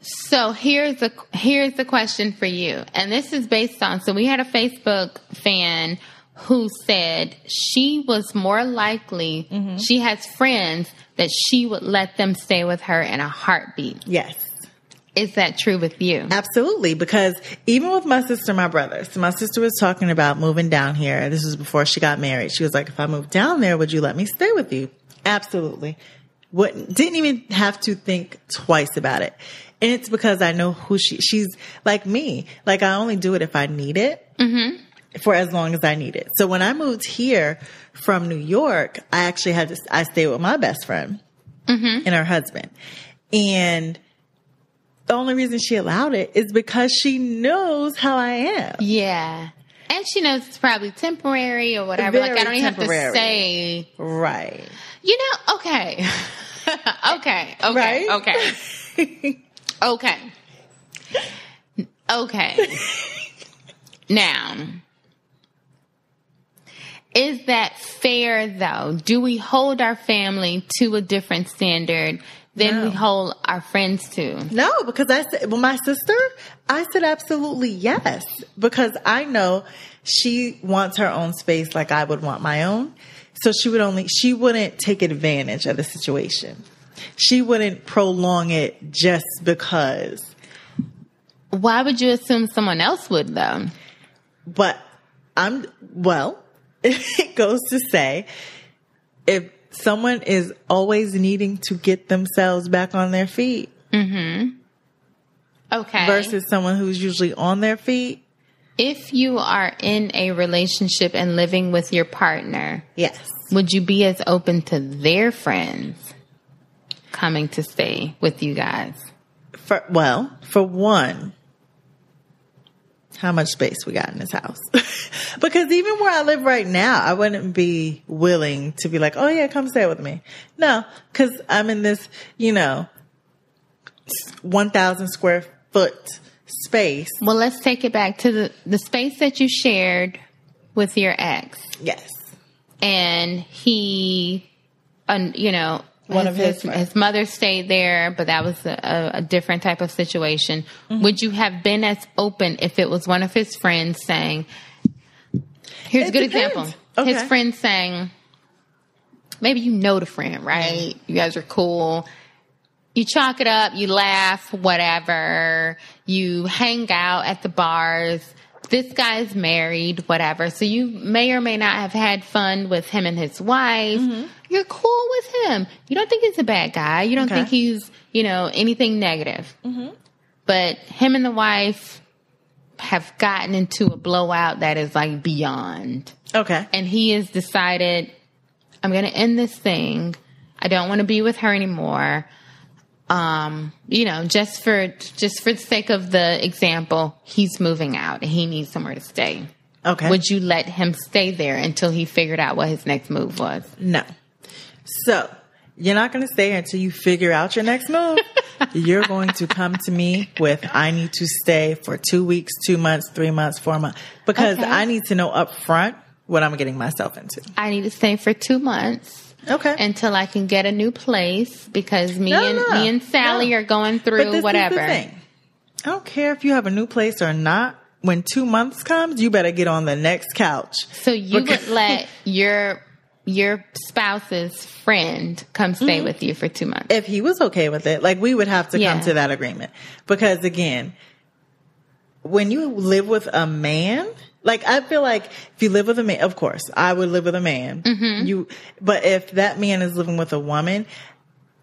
So here's the here's the question for you, and this is based on. So we had a Facebook fan who said she was more likely. Mm-hmm. She has friends that she would let them stay with her in a heartbeat. Yes. Is that true with you? Absolutely, because even with my sister, my brother, so my sister was talking about moving down here. This was before she got married. She was like, "If I moved down there, would you let me stay with you?" Absolutely. Wouldn't didn't even have to think twice about it, and it's because I know who she. She's like me. Like I only do it if I need it. Mm-hmm. For as long as I need it. So when I moved here from New York, I actually had to. I stayed with my best friend mm-hmm. and her husband, and the only reason she allowed it is because she knows how I am. Yeah. And she knows it's probably temporary or whatever. like I don't even have to say, Right. you know, okay. okay. Okay. Right? Okay. Okay. Okay. now, is that fair though? Do we hold our family to a different standard than No. we hold our friends to? No, because I said, well, my sister, I said absolutely yes, because I know she wants her own space like I would want my own. So she would only, she wouldn't take advantage of the situation. She wouldn't prolong it just because. Why would you assume someone else would though? But I'm, well, it goes to say if someone is always needing to get themselves back on their feet Mm-hmm. Okay. versus someone who's usually on their feet, if you are in a relationship and living with your partner, yes. would you be as open to their friends coming to stay with you guys? For, well, for one, how much space we got in this house. because even where I live right now, I wouldn't be willing to be like, oh yeah, come stay with me. No, because I'm in this, you know, 1,000 square foot space. Well, let's take it back to the, the space that you shared with your ex. Yes. And he, uh, you know, One of his his, his mother stayed there, but that was a, a different type of situation. Mm-hmm. Would you have been as open if it was one of his friends saying, here's a good depends. example. Okay. His friend saying, maybe you know the friend, right? You guys are cool. You chalk it up, you laugh, whatever. You hang out at the bars. This guy's married, whatever. So you may or may not have had fun with him and his wife. Mm-hmm. You're cool with him. You don't think he's a bad guy. You don't Okay. think he's, you know, anything negative. Mm-hmm. But him and the wife have gotten into a blowout that is like beyond Okay. and he has decided I'm going to end this thing. I don't want to be with her anymore. Um, you know, just for just for the sake of the example, he's moving out and he needs somewhere to stay. Okay. Would you let him stay there until he figured out what his next move was? No. So you're not going to stay until you figure out your next move. you're going to come to me with, I need to stay for two weeks, two months, three months, four months, because Okay. I need to know up front what I'm getting myself into. I need to stay for two months Okay. until I can get a new place because me No, and no, me and Sally no. are going But through this whatever. is the thing. I don't care if you have a new place or not. When two months comes, you better get on the next couch. So you would let your your spouse's friend come stay Mm-hmm. with you for two months. if he was okay with it, like we would have to Yeah. come to that agreement. Because again, when you live with a man, like I feel like if you live with a man, of course, I would live with a man. Mm-hmm. You, but if that man is living with a woman,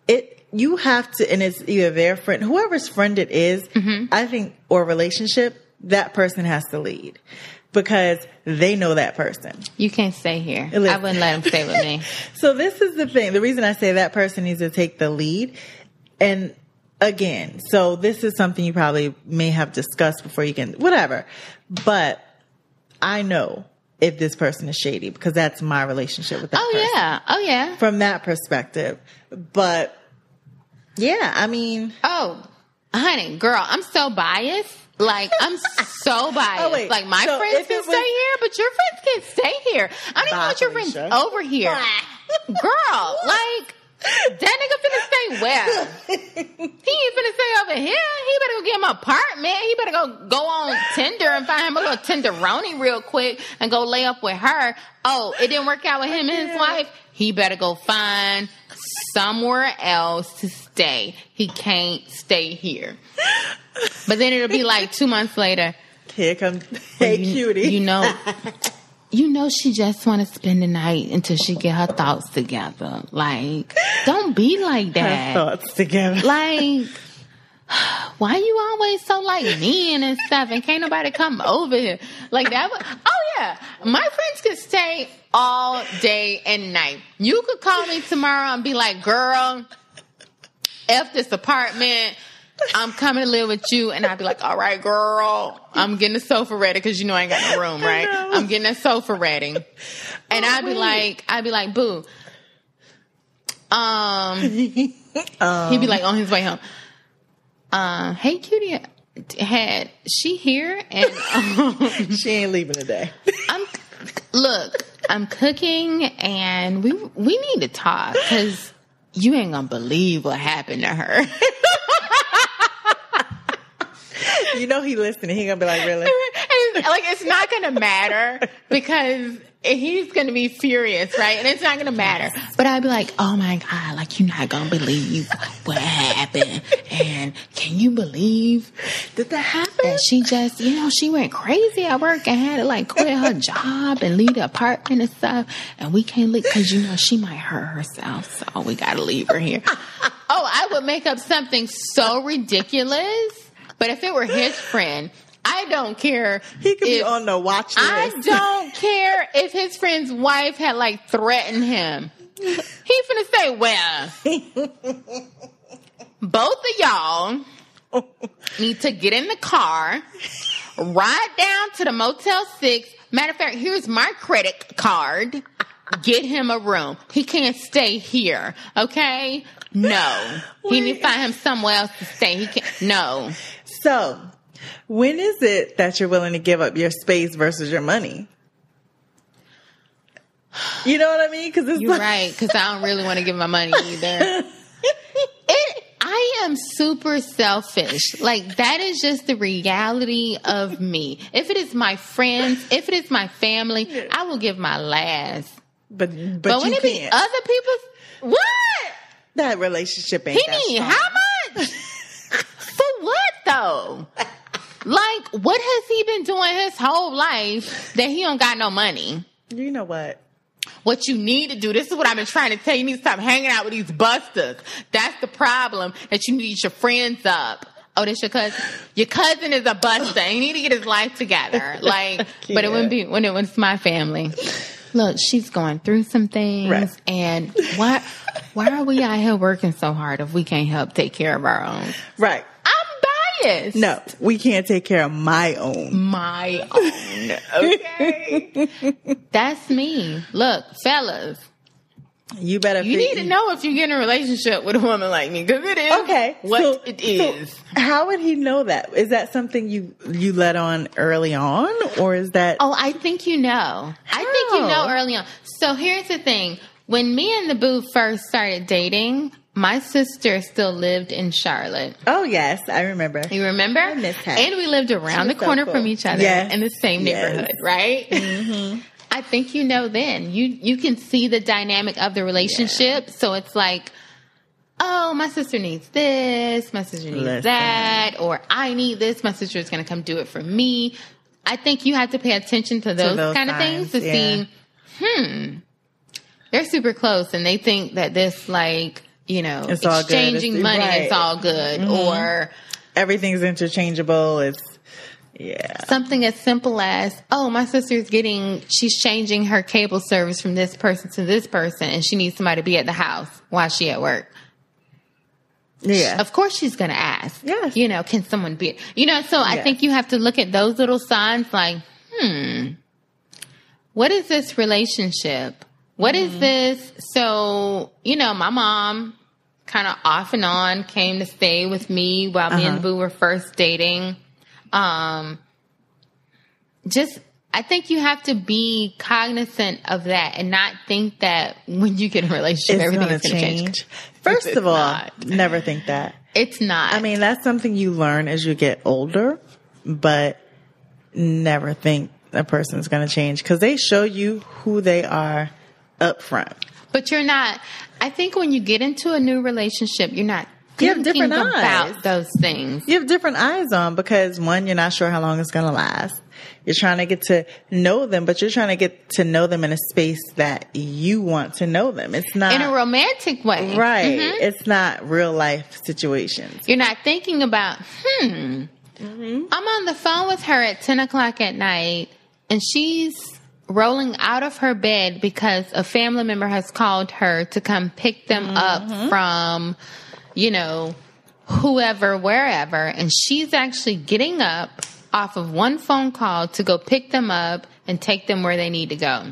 it you have to, and it's either their friend, whoever's friend it is, Mm-hmm. I think, or relationship, that person has to lead because they know that person. You can't stay here. Listen. I wouldn't let him stay with me. So this is the thing. The reason I say that person needs to take the lead. And again, so this is something you probably may have discussed before you can, whatever. But I know if this person is shady because that's my relationship with that Oh person yeah. Oh yeah. from that perspective. But yeah, I mean, Oh, honey, girl, I'm so biased. Like I'm so biased. Oh, wait. Like my So friends can it stay here, but your friends can't stay here. I don't even want your friends over here, girl. Like that nigga finna stay where? he ain't finna stay over here. He better go get him an apartment. He better go go on Tinder and find him a little tenderoni real quick and go lay up with her. Oh, it didn't work out with him and his wife. He better go find somewhere else to stay. He can't stay here. But then it'll be like two months later. here comes, hey you, cutie. You know, you know she just want to spend the night until she get her thoughts together. Like, don't be like Her that. thoughts together. Like, why you always so like mean and stuff and can't nobody come over here? Like that was, oh yeah. My friends could stay all day and night. You could call me tomorrow and be like, girl, F this apartment. I'm coming to live with you. And I'd be like, all right, girl, I'm getting the sofa ready because you know I ain't got no room, right? I'm getting that sofa ready. And I'd be wait. like, I'd be like, boo. Um, Um, He'd be like on his way home. Uh, hey, cutie, had she here? And um, she ain't leaving today. I'm look, I'm cooking, and we we need to talk because you ain't gonna believe what happened to her. You know he listening. He gonna be like, really? And, like it's not gonna matter because he's gonna be furious, right? And it's not gonna matter. But I'd be like, oh my god, like you're not gonna believe what happened, and can you believe Did that happen? And she just, you know, she went crazy at work and had to like quit her job and leave the apartment and stuff. And we can't leave because, you know, she might hurt herself. So we got to leave her here. oh, I would make up something so ridiculous. But if it were his friend, I don't care. He could be on the watch list. I don't care if his friend's wife had like threatened him. He finna say, well, both of y'all need to get in the car ride down to the Motel 6. Matter of fact, here's my credit card. Get him a room. He can't stay here. Okay? No. He need to find him somewhere else to stay. He can't. No. So, when is it that you're willing to give up your space versus your money? You know what I mean? Because You're like, right, because I don't really want to give my money either. It, I am super selfish. Like that is just the reality of me. If it is my friends, if it is my family, I will give my last. but but, But, when it be can't. other people's, what? that relationship ain't He that need how much? For what though? Like, what has he been doing his whole life that he don't got no money? You know what? What you need to do, this is what I've been trying to tell you. You need to stop hanging out with these busters. That's the problem, that you need your friends up. Oh, this your cousin? Your cousin is a buster. You need to get his life together. Like, but it wouldn't be when it was my family. Look, she's going through some things, Right. and why, why are we out here working so hard if we can't help take care of our own? Right. No, we can't take care of my own. my own. Okay, that's me. Look, fellas, You better. You need to know if you get in a relationship with a woman like me because it is Okay, what so- it so how would he know that? Is that something you you let on early on, or is that? oh, I think you know. I think you know early on. So here's the thing: when me and the boo first started dating, my sister still lived in Charlotte. Oh yes, I remember. You remember? I miss her. And we lived around the so corner cool. from each other Yes. in the same Yes. neighborhood, right? Mm-hmm. I think you know then. You you can see the dynamic of the relationship. So it's like, oh, my sister needs this, my sister needs Listen. that, or I need this, my sister is going to come do it for me. I think you have to pay attention to those, those kind of things to yeah. see, hmm, they're super close and they think that this, like, you know, It's all good. exchanging It's- money right. is all good, Mm-hmm. or Everything's interchangeable. It's yeah. something as simple as, oh, my sister's getting, she's changing her cable service from this person to this person, and she needs somebody to be at the house while she at work. Yeah. Of course, she's going to ask. Yeah. You know, can someone be, you know, so I think you have to look at those little signs like, hmm, what is this relationship? What is Mm-hmm. this? So, you know, my mom kind of off and on came to stay with me while me Uh-huh. and Boo were first dating. Um, just, I think you have to be cognizant of that and not think that when you get in a relationship, everything going is to going to change. change. First of all, not. never think that. It's not. I mean, that's something you learn as you get older, but never think a person's going to change because they show you who they are up front. But you're not. I think when you get into a new relationship, you're not You have thinking different about eyes. those things. You have different eyes on because one, you're not sure how long it's going to last. You're trying to get to know them, but you're trying to get to know them in a space that you want to know them. It's not In a romantic way. right. Mhm. It's not real life situations. You're not thinking about, hmm, Mm-hmm. I'm on the phone with her at 10 o'clock at night and she's rolling out of her bed because a family member has called her to come pick them Mm-hmm. up from, you know, whoever, wherever. And she's actually getting up off of one phone call to go pick them up and take them where they need to go.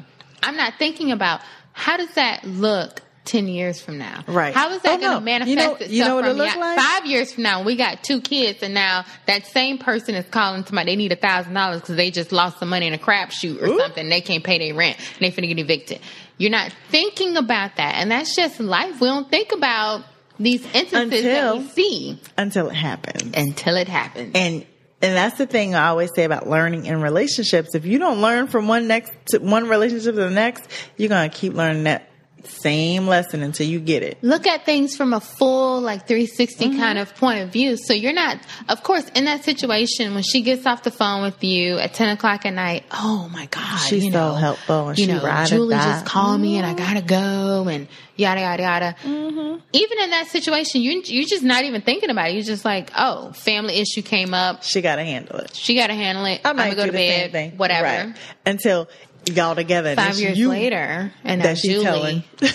I'm not thinking about how does that look 10 years from now? Right. How is that Oh, going to no. manifest You know- itself you know what it from look ya- like? five years from now? We got two kids and now that same person is calling somebody, they need a thousand dollars because they just lost some money in a crapshoot or Ooh. something. They can't pay their rent and they finna get evicted. You're not thinking about that. And that's just life. We don't think about these instances that we see until it happens. until it happens. And and that's the thing I always say about learning in relationships. If you don't learn from one next to one relationship to the next, you're gonna keep learning that same lesson until you get it. look at things from a full like 360 Mm-hmm. kind of point of view so you're not of course in that situation when she gets off the phone with you at 10 o'clock at night oh my god She's you so know, helpful and you she know julie just called me and i gotta go and yada yada yada Mm-hmm. even in that situation you, you're just not even thinking about it you're just like oh family issue came up She gotta handle it. she gotta handle it I i'm might gonna go to bed whatever Right. Until y'all together. five years you later and that she's julie telling.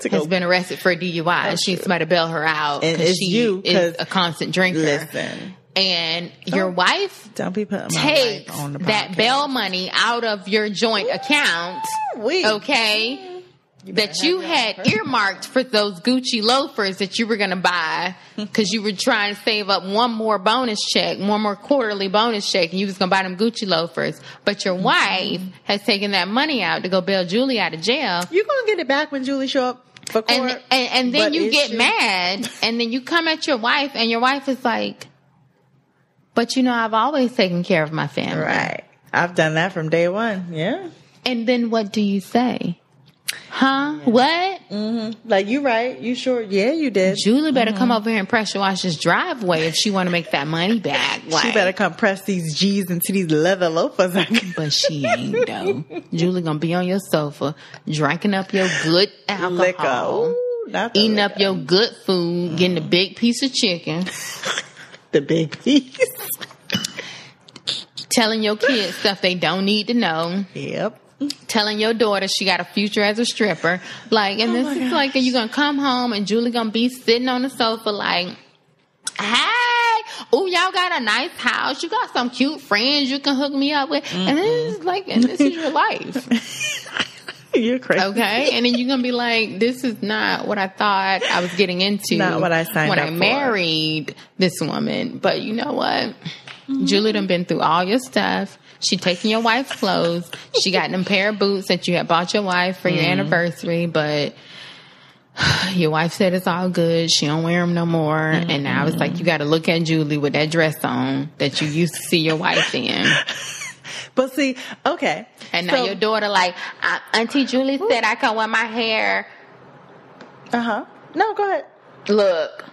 To has go been arrested for a DUI and she's somebody to bail her out And because she you, is a constant drinker. listen. and oh. your wife Don't be putting takes on the that bail money out of your joint account, We okay, better that you had earmarked for those Gucci loafers that you were going to buy because you were trying to save up one more bonus check, one more quarterly bonus check, and you was going to buy them Gucci loafers. But your mm-hmm. wife has taken that money out to go bail Julie out of jail. You're gonna get it back when Julie show up for court. And, and, and then you get she- mad, and then you come at your wife, and your wife is like, "But you know, I've always taken care of my family." Right. I've done that from day one. Yeah. And then what do you say? Huh? What? Mm-hmm. Like you right. You sure? Yeah, you did. Julie better come mm-hmm. over here and pressure wash this driveway if she want to make that money back. She better come press these G's into these leather loafers. But she ain't though. Julie gonna be on your sofa, drinking up your good alcohol, liquor. Ooh, eating up your good food, mm-hmm. getting a big piece of chicken, the big piece. telling your kids stuff they don't need to know. yep. Telling your daughter she got a future as a stripper. Like, and oh this is like, you're gonna come home and Julie gonna be sitting on the sofa like, hey, oh, y'all got a nice house. You got some cute friends you can hook me up with. And this is like, and this is your life. You're crazy. Okay. And then you're gonna be like, this is not what I thought I was getting into. Not what I signed when I for. married this woman. But you know what? Mm-hmm. Julie done been through all your stuff. She taking your wife's clothes. She got them pair of boots that you had bought your wife for your Mm-hmm. anniversary, but your wife said it's all good. She don't wear them no more. And now it's like you got to look at Julie with that dress on that you used to see your wife in. But see, okay. And now So- your daughter like, uh, Auntie Julie said I can wear my hair. Uh huh. No, go ahead. Look,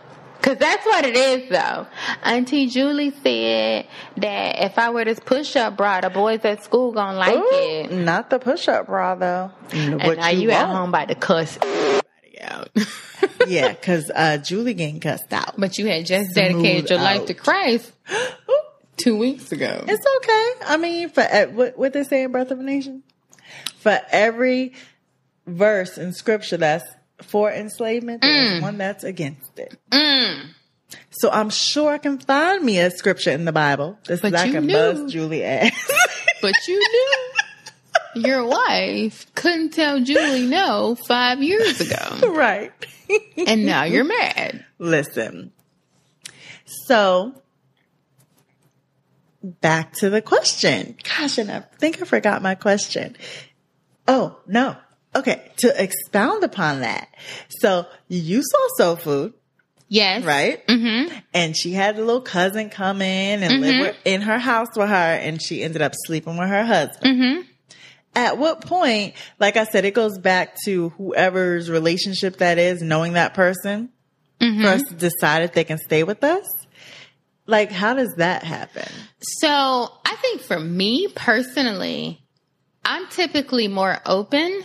cause that's what it is though. Auntie Julie said that if I wear this push-up bra, the boys at school gonna like Ooh, it. not the push-up bra though. And now you, at home by the cuss everybody out. yeah, because uh, Julie getting cussed out. but you had just dedicated your life to Christ two weeks ago. It's okay. I mean, for uh, what what they say in Birth of a Nation, for every verse in Scripture that's for enslavement, there's one that's against it. Mm. So I'm sure I can find me a scripture in the Bible that says I can knew. bust Julie ass. But you knew your wife couldn't tell Julie no five years ago. right. And now you're mad. Listen. So back to the question. Gosh, and I think I forgot my question. Oh, no. Okay. To expound upon that. So you saw soul food, Yes. right? Mm-hmm. And she had a little cousin come in and live with, in her house with her and she ended up sleeping with her husband. Mm-hmm. At what point, like I said, it goes back to whoever's relationship that is, knowing that person Mm-hmm. for us to decide if they can stay with us. Like, how does that happen? So I think for me personally, I'm typically more open.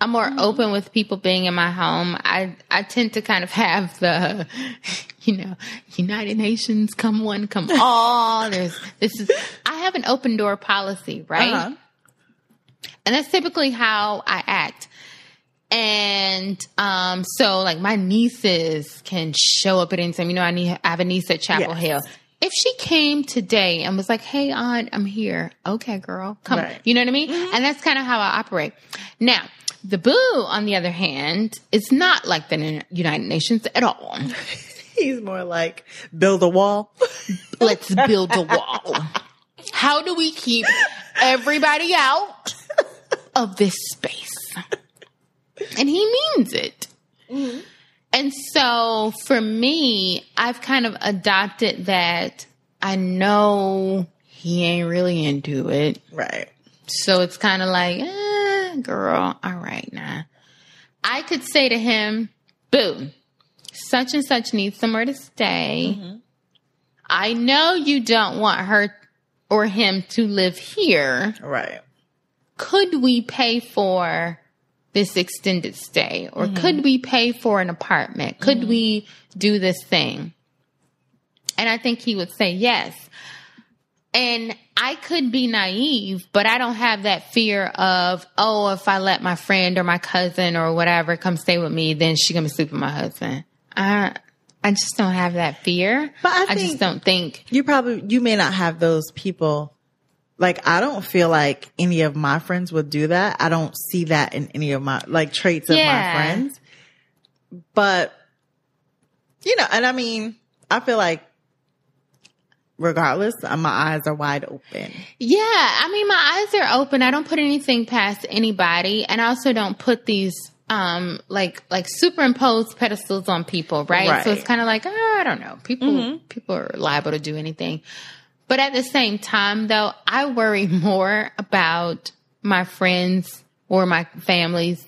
I'm more open with people being in my home. I I tend to kind of have the, you know, United Nations come one, come all. There's this is I have an open door policy, right? Uh-huh. And that's typically how I act. And um, so like my nieces can show up at any time. You know, I need I have a niece at Chapel Yes. Hill. If she came today and was like, "Hey, aunt, I'm here," okay, girl, come. Right. You know what I mean? And that's kind of how I operate. Now, the boo, on the other hand, is not like the United Nations at all. He's more like build a wall. Let's build a wall. How do we keep everybody out of this space? And he means it. And so for me, I've kind of adopted that I know he ain't really into it. right. So it's kind of like, eh, girl, all right now. I could say to him, boo, such and such needs somewhere to stay. Mm-hmm. I know you don't want her or him to live here. Right. Could we pay for this extended stay? Or mm-hmm. could we pay for an apartment? Could mm-hmm. we do this thing? And I think he would say yes. And I could be naive, but I don't have that fear of, oh, if I let my friend or my cousin or whatever come stay with me, then she gonna sleep with my husband. I I just don't have that fear. But I I just don't think. You probably you may not have those people. Like I don't feel like any of my friends would do that. I don't see that in any of my like traits of Yeah. my friends. But you know, and I mean, I feel like regardless, uh, my eyes are wide open. Yeah, I mean, my eyes are open. I don't put anything past anybody, and I also don't put these um like like superimposed pedestals on people, right? So Right. Mm-hmm. it's kind of like oh, I don't know. People people are liable to do anything, but at the same time, though, I worry more about my friends or my family's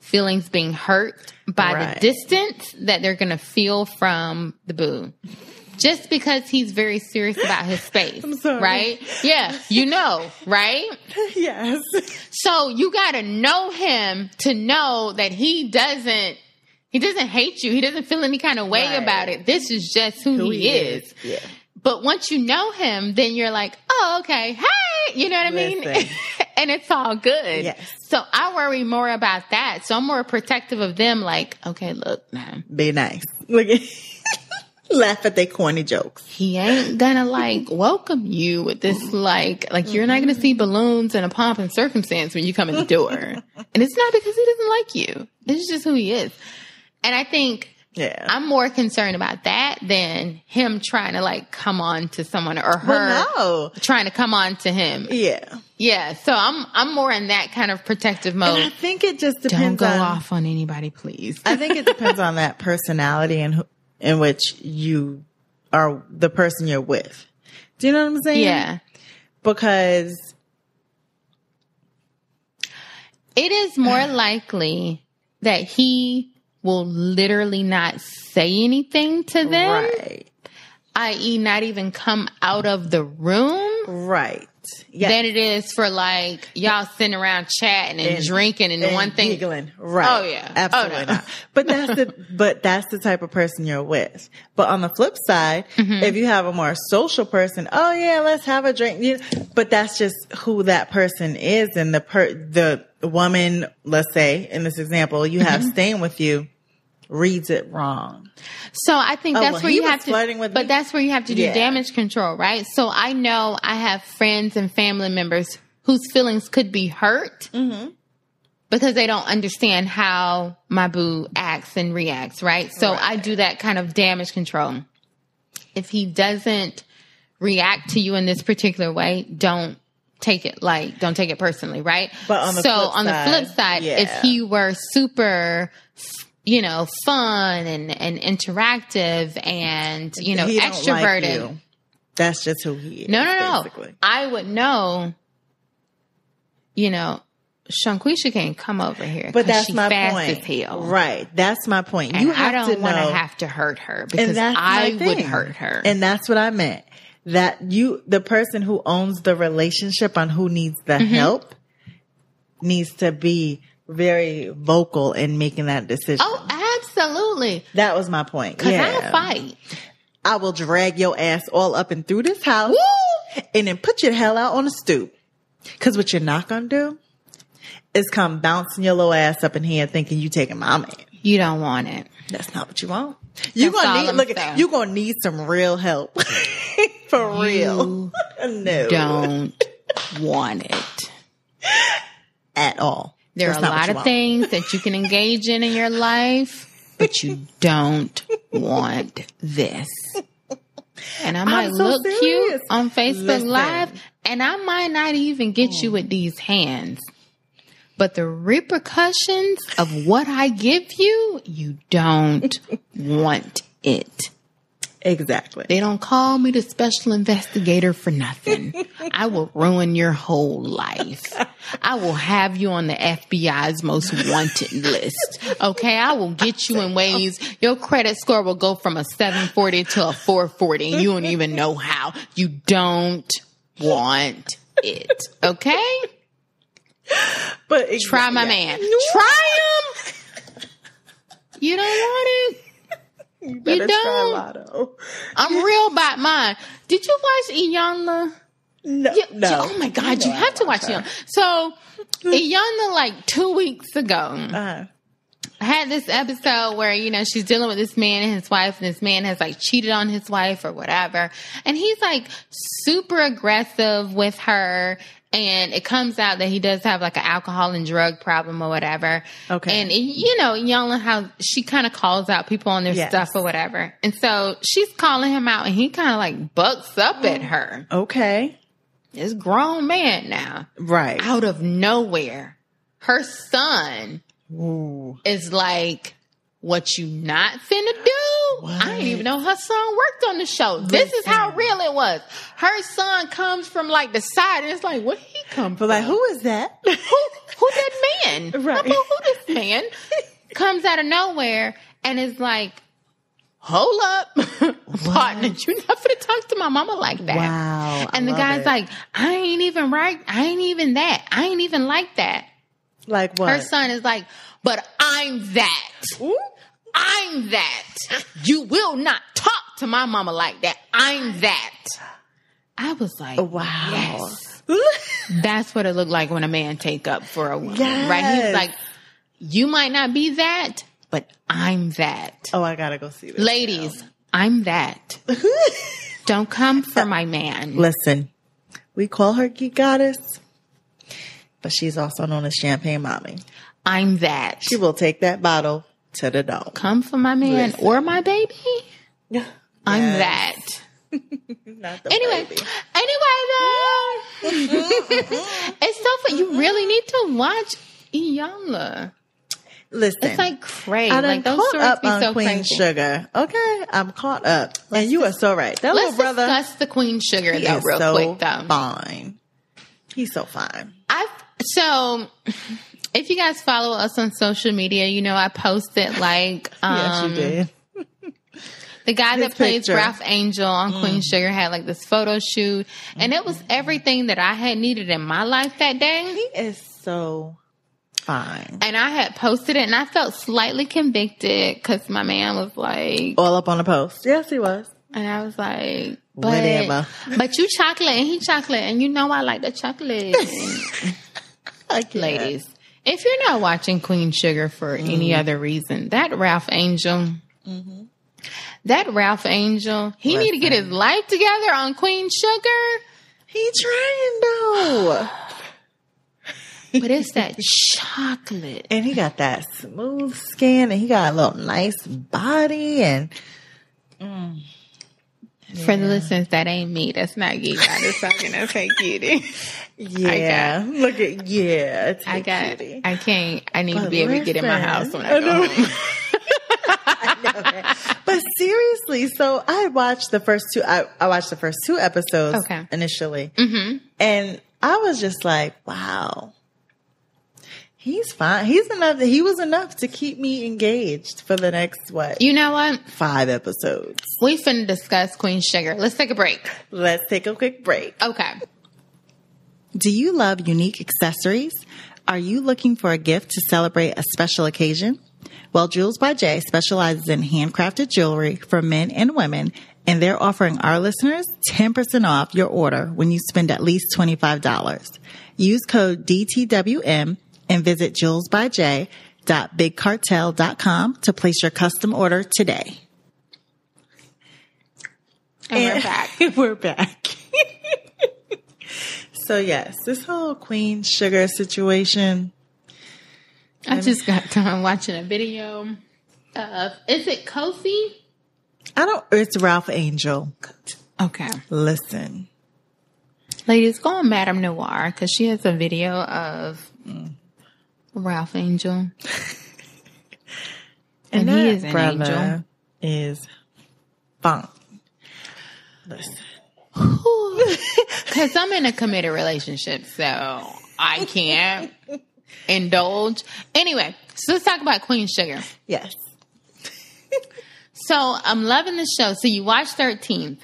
feelings being hurt by Right. the distance that they're going to feel from the boo. Just because he's very serious about his space, sorry. right? Yeah, you know, right? yes. So you got to know him to know that he doesn't he doesn't hate you. He doesn't feel any kind of way Right. about it. This is just who, he, is. Yeah. But once you know him, then you're like, "Oh, okay. Hey." You know what I mean? Listen. and it's all good. Yes. So I worry more about that. So I'm more protective of them like, "Okay, look, man. Be nice. Look at laugh at their corny jokes. He ain't gonna like welcome you with this like like you're not gonna see balloons and a pomp and circumstance when you come in the door. and it's not because he doesn't like you. It's just who he is. And I think Yeah. I'm more concerned about that than him trying to like come on to someone or her well, no. trying to come on to him. Yeah. Yeah. So I'm I'm more in that kind of protective And I think it just depends. Don't go on off on anybody, please. I think it depends on that personality and who, in which you are the person you're with. Do you know what I'm saying? yeah. Because It is more likely that he will literally not say anything to them, right, i.e., not even come out of the room, right, yeah, than it is for like y'all sitting around chatting and, And- drinking and, the and one thing. giggling, right? Oh, yeah. absolutely Oh, no. not. But that's the but that's the type of person you're with. But on the flip side, Mm-hmm. if you have a more social person, oh yeah, let's have a drink. You, but that's just who that person is, and the per the woman, let's say in this example, you have Mm-hmm. staying with you, reads it wrong. So I think Oh, that's well, where you have to, but me. that's where you have to do Yeah. damage control, right? So I know I have friends and family members whose feelings could be hurt Mm-hmm. because they don't understand how my boo acts and reacts, right? So I do that kind of damage control. If he doesn't react to you in this particular way, don't take it like don't take it personally, right? But on the so flip on the flip side, side, if he were super you know, fun and, and interactive and, you know, He don't like extroverted. you. That's just who he is. no, no, no. basically. I would know, you know, Shanquisha can't come over here. But that's she my point. Right. That's my point. And you have I don't to want to have to hurt her because I would hurt her. And that's what I meant. That you, the person who owns the relationship on who needs the Mm-hmm. help, needs to be very vocal in making that decision. oh, absolutely. that was my point. Cause yeah. I'll fight. I will drag your ass all up and through this house, and then put your hell out on the stoop. Cause what you're not gonna do is come bouncing your little ass up in here thinking you taking my man. You don't want it. That's not what you want. You That's gonna need look at you gonna need some real help. For real. no. Don't want it. at all. There That's are a lot of want. things that you can engage in in your life, but you don't want this. And I might so look serious. cute on Facebook Listen. Live, and I might not even get you with these hands. But the repercussions of what I give you, you don't want it. Exactly. They don't call me the special investigator for nothing. I will ruin your whole life. I will have you on the FBI's most wanted list. Okay. I will get you in ways your credit score will go from a 740 to a 440 and you don't even know how. You don't want it. Okay. But Try my man. Try him. You don't want it. You better don't. try Lotto. I'm real about mine. Did you watch Iyanla? No, Yeah, no. Oh my God, you, know have to watch her. Iyanla. So, Iyanla, like two weeks ago, Uh, had this episode where you know she's dealing with this man and his wife, and this man has like cheated on his wife or whatever, and he's like super aggressive with her. And it comes out that he does have like an alcohol and drug problem or whatever. Okay. And you know, y'all know how she kind of calls out people on their Yes. stuff or whatever. And so she's calling him out and he kind of like bucks up at oh, her. Okay. This grown man now Right. out of nowhere, her son Ooh. is like, "What you not finna do?" I didn't even know her son worked on the show. This is how real it was. Her son comes from like the side, and it's like, where he come from? like, who is that? who, who that man? Right. I mean, who this man comes out of nowhere and is like, hold up, partner, you not finna talk to my mama like that. Wow. I And the guy's it. like, I ain't even right. I ain't even that. I ain't even like that. like what? Her son is like, but I'm that. Ooh. I'm that. You will not talk to my mama like that. I'm that. I was like, oh, Wow. yes. That's what it looked like when a man take up for a woman, right? He's Yes. like, you might not be that, but I'm that. oh, I gotta go see this. Ladies, I'm that. Don't come for my man. Listen, we call her Geek Goddess, but she's also known as Champagne Mommy. I'm that. She will take that bottle to the dome. Come for my man Listen. or my baby. I'm that. Not the Anyway, baby. anyway though, it's so fun. You really need to watch Iyanla. Listen, It's like crazy. I done Like those caught stories up be on so Queen crazy. Sugar. Okay, I'm caught up, and you are so right. That Let's little brother, discuss the Queen Sugar he though, is real so quick though. fine. He's so fine. I so if you guys follow us on social media, you know I posted like um, yes, you did. the guy His that plays picture. Mm. Ralph Angel on Queen Sugar had like this photo shoot, and it was everything that I had needed in my life that day. He is so fine. And I had posted it, and I felt slightly convicted because my man was like, All up on the post. Yes, he was. and I was like, but, Whatever. but you chocolate and he chocolate, and you know I like the chocolate. Ladies, if you're not watching Queen Sugar for Mm-hmm. any other reason, that Ralph Angel, that Ralph Angel, he need to get his life together on Queen Sugar. he trying though, But it's that chocolate. and he got that smooth skin, and he got a little nice body, and For the listeners, that ain't me. That's not geek. I just talking to fake yeah, look at yeah. It's I got. cutie. I can't. I need to be able to get in my house when I I go know. home. But seriously, so I watched the first two. I, I watched the first two episodes Okay. initially, hmm and I was just like, "Wow, he's fine. He's enough. He was enough to keep me engaged for the next what You know what? five episodes." We finna discuss Queen Sugar. Let's take a break. Let's take a quick break. Okay. Do you love unique accessories? Are you looking for a gift to celebrate a special occasion? Well, Jewels by Jay specializes in handcrafted jewelry for men and women, and they're offering our listeners 10% off your order when you spend at least $25. Use code DTWM and visit jewelsbyj.bigcartel.com to place your custom order today. And, we're back. we're back. so yes, this whole Queen Sugar situation. I just got done watching a video of. Is it Kofi? I don't. It's Ralph Angel. Okay. Listen, Ladies, go on MadameNoire because she has a video of mm. Ralph Angel. And he that is an angel. brother Is fine. Listen, Because I'm in a committed relationship, so I can't indulge. Anyway, so let's talk about Queen Sugar. yes, So I'm loving the show. So you watched 13th.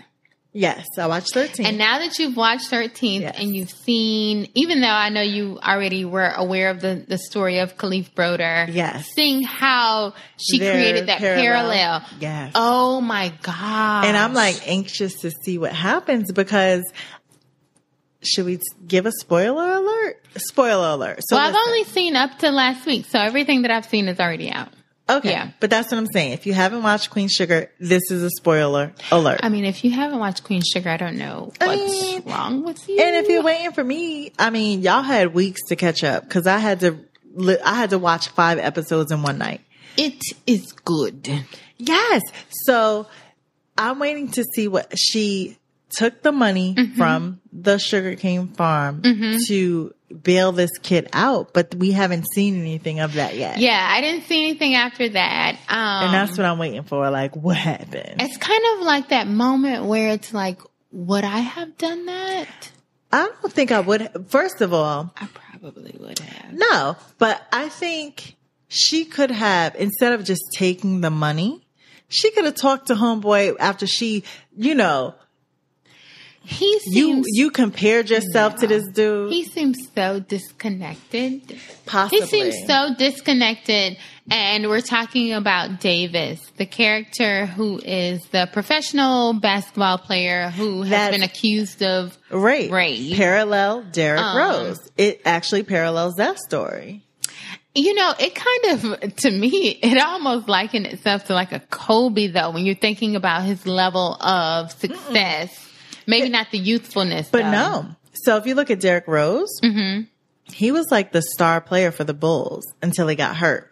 yes. I watched thirteen. And now that you've watched 13th Yes. and you've seen, even though I know you already were aware of the, the story of Kalief Browder, Yes. seeing how she Their created that parallel. parallel. Yes. Oh my God. and I'm like anxious to see what happens because. Should we give a spoiler alert? Spoiler alert. So well, I've only seen up to last week, so everything that I've seen is already out. Okay. Yeah. But that's what I'm saying. If you haven't watched Queen Sugar, this is a spoiler alert. I mean, if you haven't watched Queen Sugar, I don't know I what's mean, wrong with you. and if you're waiting for me, I mean, y'all had weeks to catch up because I had to, I had to watch five episodes in one night. it is good. Yes. So I'm waiting to see what she took the money Mm-hmm. from the sugarcane farm to bail this kid out, but we haven't seen anything of that yet. Yeah, I didn't see anything after that. Um, And that's what I'm waiting for. Like, what happened? it's kind of like that moment where it's like, would I have done that? I don't think I would. First of all, I probably would have. no, but I think she could have, instead of just taking the money, she could have talked to homeboy after she, you know, He seems you you compared yourself to this dude. he seems so disconnected. possibly. He seems so disconnected. And we're talking about Davis, the character who is the professional basketball player who has That's- been accused of Right. Rape. Parallel Derrick Um, Rose. It actually parallels that story. You know, it kind of, to me, it almost likened itself to like a Kobe though, when you're thinking about his level of success. Maybe not the youthfulness, But though. no. So if you look at Derrick Rose, Mm-hmm. he was like the star player for the Bulls until he got hurt.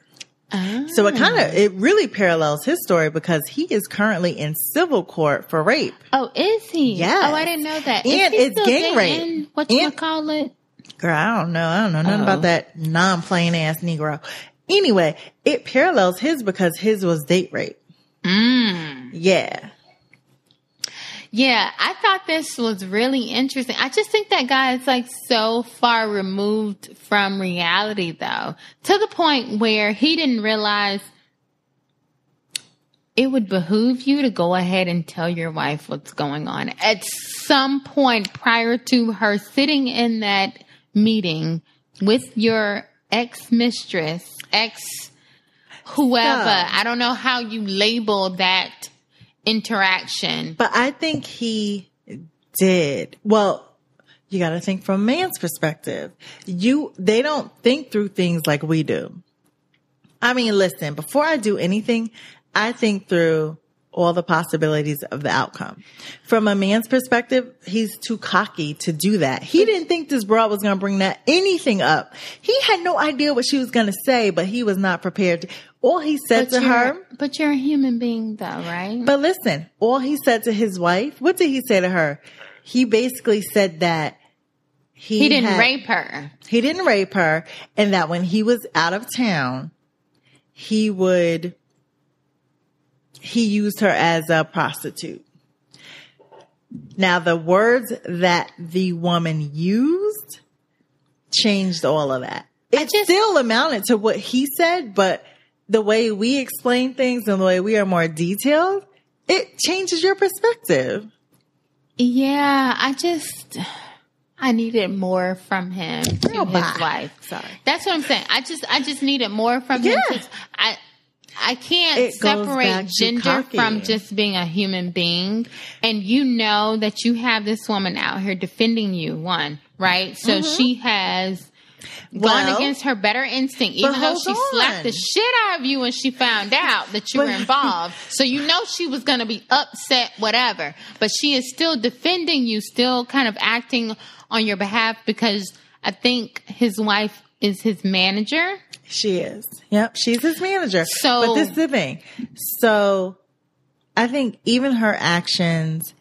Ah. So it kind of, it really parallels his story because he is currently in civil court for rape. Oh, is he? Yeah. Oh, I didn't know that. And it's gang rape. What you call it? Girl, I don't know. I don't know nothing Oh. about that non-plain ass Negro. Anyway, it parallels his because his was date rape. Mm. Yeah. Yeah, I thought this was really interesting. I just think that guy is like so far removed from reality though, to the point where he didn't realize it would behoove you to go ahead and tell your wife what's going on at some point prior to her sitting in that meeting with your ex mistress, ex whoever. So- I don't know how you label that interaction. But I think he did. Well, you got to think from a man's perspective. You, they don't think through things like we do. I mean, listen, before I do anything, I think through all the possibilities of the outcome. From a man's perspective, he's too cocky to do that. He didn't think this broad was going to bring that anything up. He had no idea what she was going to say, but he was not prepared to. All he said to her, but you're a human being, though, right? but listen, all he said to his wife, what did he say to her? He basically said that he, he didn't had- rape her. He didn't rape her, and that when he was out of town, he would he used her as a prostitute. Now, the words that the woman used changed all of that. It just- still amounted to what he said, but the way we explain things and the way we are more detailed, it changes your perspective. Yeah, I just I needed more from him Girl, oh, his bye. wife. Sorry. That's what I'm saying. I just I just needed more from him. Yeah. 'cause I I can't It separate gender from just being a human being. And you know that you have this woman out here defending you, one, right? So mm-hmm. she has gone Mm-hmm. Against her better instinct, even though she slapped the shit out of you when she found out that you But- were involved. So you know she was going to be upset, whatever. But she is still defending you, still kind of acting on your behalf because I think his wife is his manager. She is. Yep, she's his manager. So- but this is the thing. So, I think even her actions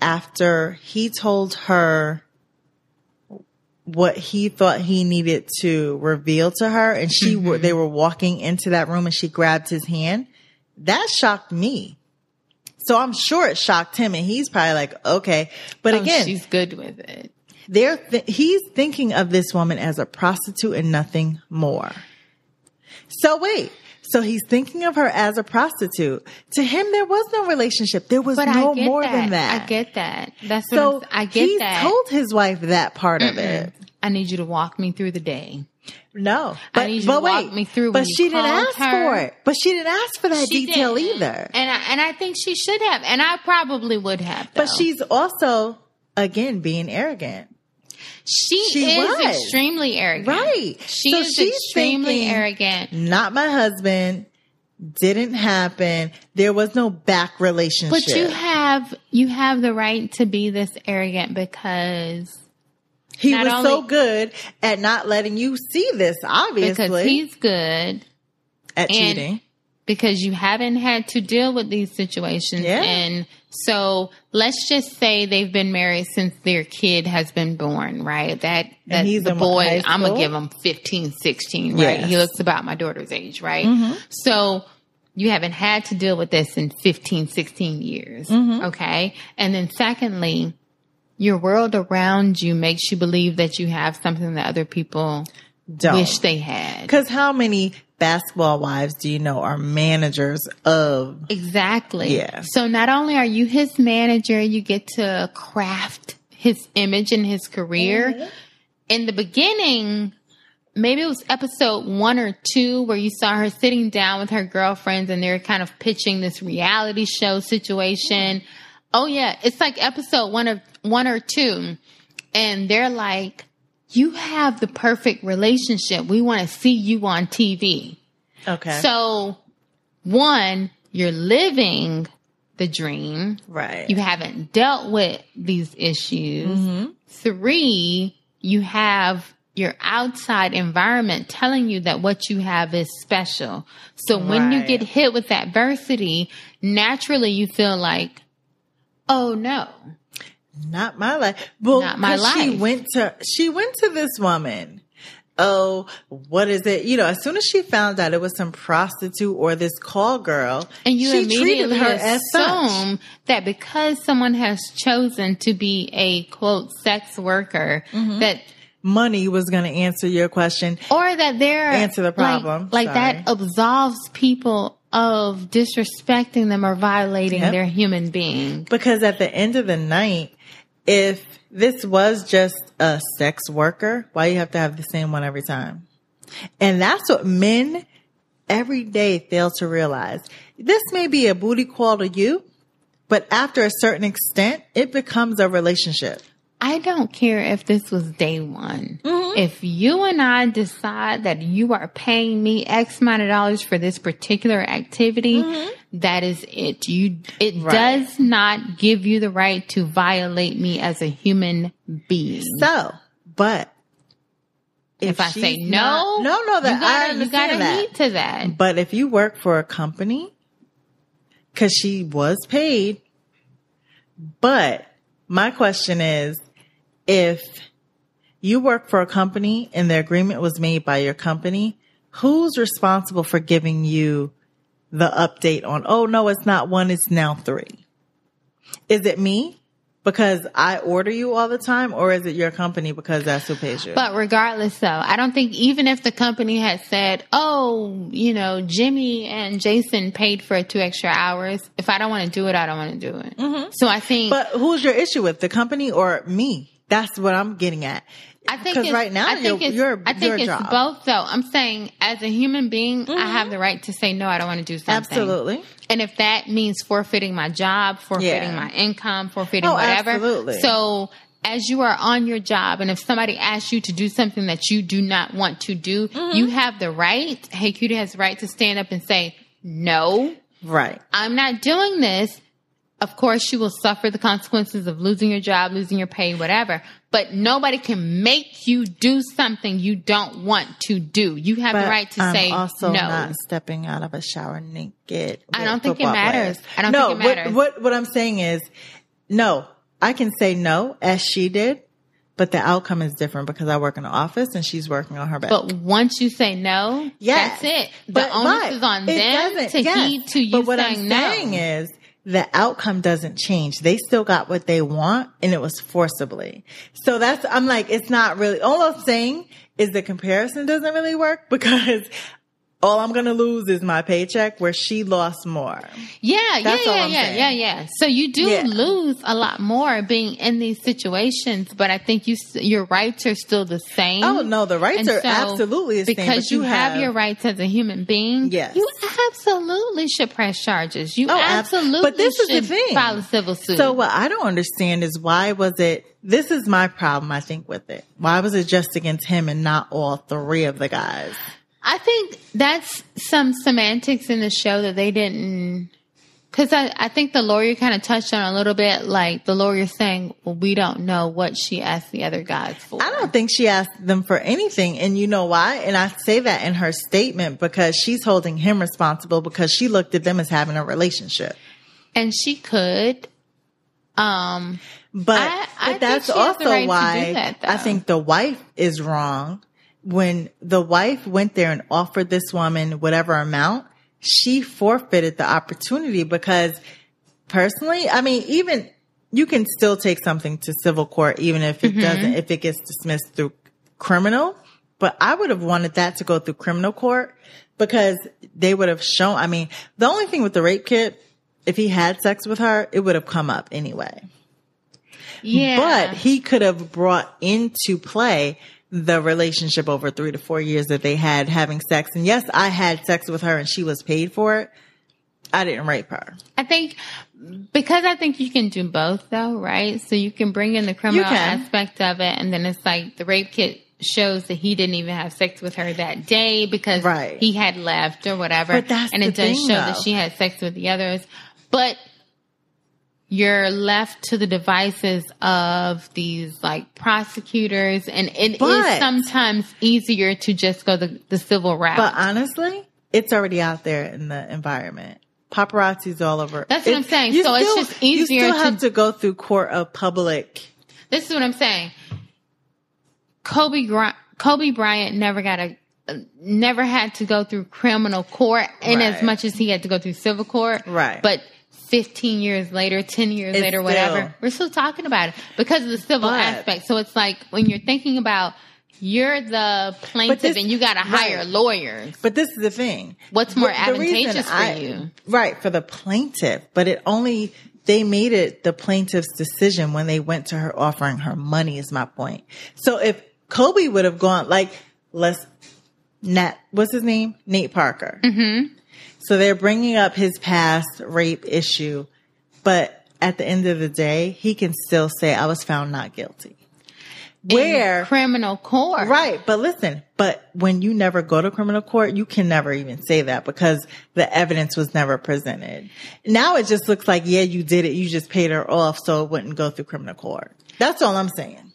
after he told her what he thought he needed to reveal to her, and she Mm-hmm. were they were walking into that room, and she grabbed his hand. That shocked me. So I'm sure it shocked him, and he's probably like, okay. But Oh, again, she's good with it. they're th- he's thinking of this woman as a prostitute and nothing more. So wait, so he's thinking of her as a prostitute. To him, there was no relationship. There was But no more that. than that. I get that. That's what So I get he that. told his wife that part of it. I need you to walk me through the day. No, but need you but to walk wait, me through But she didn't ask her. for it. But she didn't ask for that She detail didn't. either. And I, and I think she should have. And I probably would have. But she's also again being arrogant. She, She is was. extremely arrogant. Right. She So is extremely thinking- arrogant. Not my husband. didn't happen. There was no back relationship. But you have you have the right to be this arrogant because he was so good at not letting you see this, obviously, because he's good at cheating. because you haven't had to deal with these situations Yeah. and so let's just say they've been married since their kid has been born right that that he's the boy i'm gonna give him 15 16 right Yes. he looks about my daughter's age right Mm-hmm. so you haven't had to deal with this in 15 16 years Mm-hmm. okay and then secondly your world around you makes you believe that you have something that other people Don't. wish they had Because how many basketball wives do you know are managers of? Exactly. Yeah. So not only are you his manager, you get to craft his image and his career. Mm-hmm. In the beginning, maybe it was episode one or two where you saw her sitting down with her girlfriends and they're kind of pitching this reality show situation. Oh yeah, it's like episode one of one or two. And they're like, you have the perfect relationship. We want to see you on TV. Okay. So, one, you're living the dream. right. You haven't dealt with these issues. Mm-hmm. Three, you have your outside environment telling you that what you have is special. So when you get hit with adversity, naturally you feel like, oh no. Not my life. Well, Not my 'cause She went to she went to this woman. Oh, what is it? You know, as soon as she found out it was some prostitute or this call girl, And you she treated immediately her as such. assume that because someone has chosen to be a quote sex worker, Mm-hmm. that Money was going to answer your question. or that they're Answer the problem. Like, Sorry. that absolves people of disrespecting them or violating Yep. their human being. Because at the end of the night, if this was just a sex worker, why you have to have the same one every time? And that's what men every day fail to realize. This may be a booty call to you, but after a certain extent, it becomes a relationship. I don't care if this was day one. Mm-hmm. If you and I decide that you are paying me X amount of dollars for this particular activity, that is it. You, it Mm-hmm. Right. does not give you the right to violate me as a human being. So, but if, I say no, not- no, no, that you gotta, I you gotta that. to that. But if you work for a company, because she was paid, but my question is if you work for a company and the agreement was made by your company, who's responsible for giving you the update on, oh no, it's not one, it's now three? Is it me? Because I order you all the time, or is it your company because that's who pays you? But regardless, though, I don't think even if the company had said, "Oh, you know, Jimmy and Jason paid for two extra hours," if I don't want to do it, I don't want to do it. Mm-hmm. So I think, But who's your issue with the company or me? That's what I'm getting at. I think it's- right now I think you're, it's, you're, I think your it's job. both. Though I'm saying, as a human being, I have the right to say no. I don't want to do something. Absolutely. And if that means forfeiting my job, forfeiting Yeah. my income, forfeiting Oh, whatever. absolutely. So as you are on your job and if somebody asks you to do something that you do not want to do, Mm-hmm. you have the right, Hey Cutie has the right to stand up and say, no, Right. I'm not doing this. Of course, you will suffer the consequences of losing your job, losing your pay, whatever. But nobody can make you do something you don't want to do. You have But the right to I'm say also no. not stepping out of a shower naked. I don't think it matters. players. I don't no, think it matters. What, what what I'm saying is, no, I can say no as she did, but the outcome is different because I work in the office and she's working on her back. But once you say no, Yes. that's it. The But- onus but is on them doesn't- to yes. heed to you But what saying I'm no. saying is the outcome doesn't change. They still got what they want and it was forcibly. So that's, I'm like, it's not really, all I'm saying is the comparison doesn't really work because all I'm going to lose is my paycheck where she lost more. Yeah, That's yeah, all yeah, I'm yeah, saying. yeah, yeah. So you do Yeah. lose a lot more being in these situations, but I think you your rights are still the same. Oh no, the rights And are so, absolutely the same. because but you, have, your rights as a human being. Yes. you absolutely should press charges. You Oh, ab- absolutely but this is the thing. file a civil suit. So what I don't understand is why was it? This is my problem. I think with it. Why was it just against him and not all three of the guys? I think that's some semantics in the show that they didn't. Because I, I think the lawyer kind of touched on a little bit, like the lawyer saying, well, we don't know what she asked the other guys for. I don't think she asked them for anything. And you know why? And I say that in her statement because she's holding him responsible because she looked at them as having a relationship. And she could. Um, But, I- I but that's she has the also right why that, I think the wife is wrong. When the wife went there and offered this woman whatever amount, she forfeited the opportunity because personally, I mean, even you can still take something to civil court, even if Mm-hmm. it doesn't, if it gets dismissed through criminal. But I would have wanted that to go through criminal court because they would have shown, I mean, the only thing with the rape kit, if he had sex with her, it would have come up anyway. yeah. But he could have brought into play the relationship over three to four years that they had having sex. And yes, I had sex with her and she was paid for it. I didn't rape her. I think because I think you can do both though, right? So you can bring in the criminal aspect of it and then it's like the rape kit shows that he didn't even have sex with her that day because Right. he had left or whatever. But that's and it does thing, show that she had sex with the others. But you're left to the devices of these like prosecutors and it is But- sometimes easier to just go the, the civil route. But honestly, it's already out there in the environment. Paparazzi's all over. That's what I'm saying. So it's just easier You still to- have to go through court of public. This is what I'm saying. Kobe Kobe Bryant never got a never had to go through criminal court in as much as he had to go through civil court. Right. But 15 years later, 10 years It's later, whatever, still- we're still talking about it because of the civil But- aspect. So it's like when you're thinking about you're the plaintiff this- and you got to hire right. lawyers. But this is the thing. What's more The- the advantageous for I- you? Right, for the plaintiff. But it only, they made it the plaintiff's decision when they went to her offering her money is my point. So if Kobe would have gone, like, let's, Nat, what's his name? Nate Parker. Mm-hmm. So they're bringing up his past rape issue, but at the end of the day, he can still say, I was found not guilty. In Where, criminal court. Right, but listen, but when you never go to criminal court, you can never even say that because the evidence was never presented. Now it just looks like, yeah, you did it. You just paid her off so it wouldn't go through criminal court. That's all I'm saying.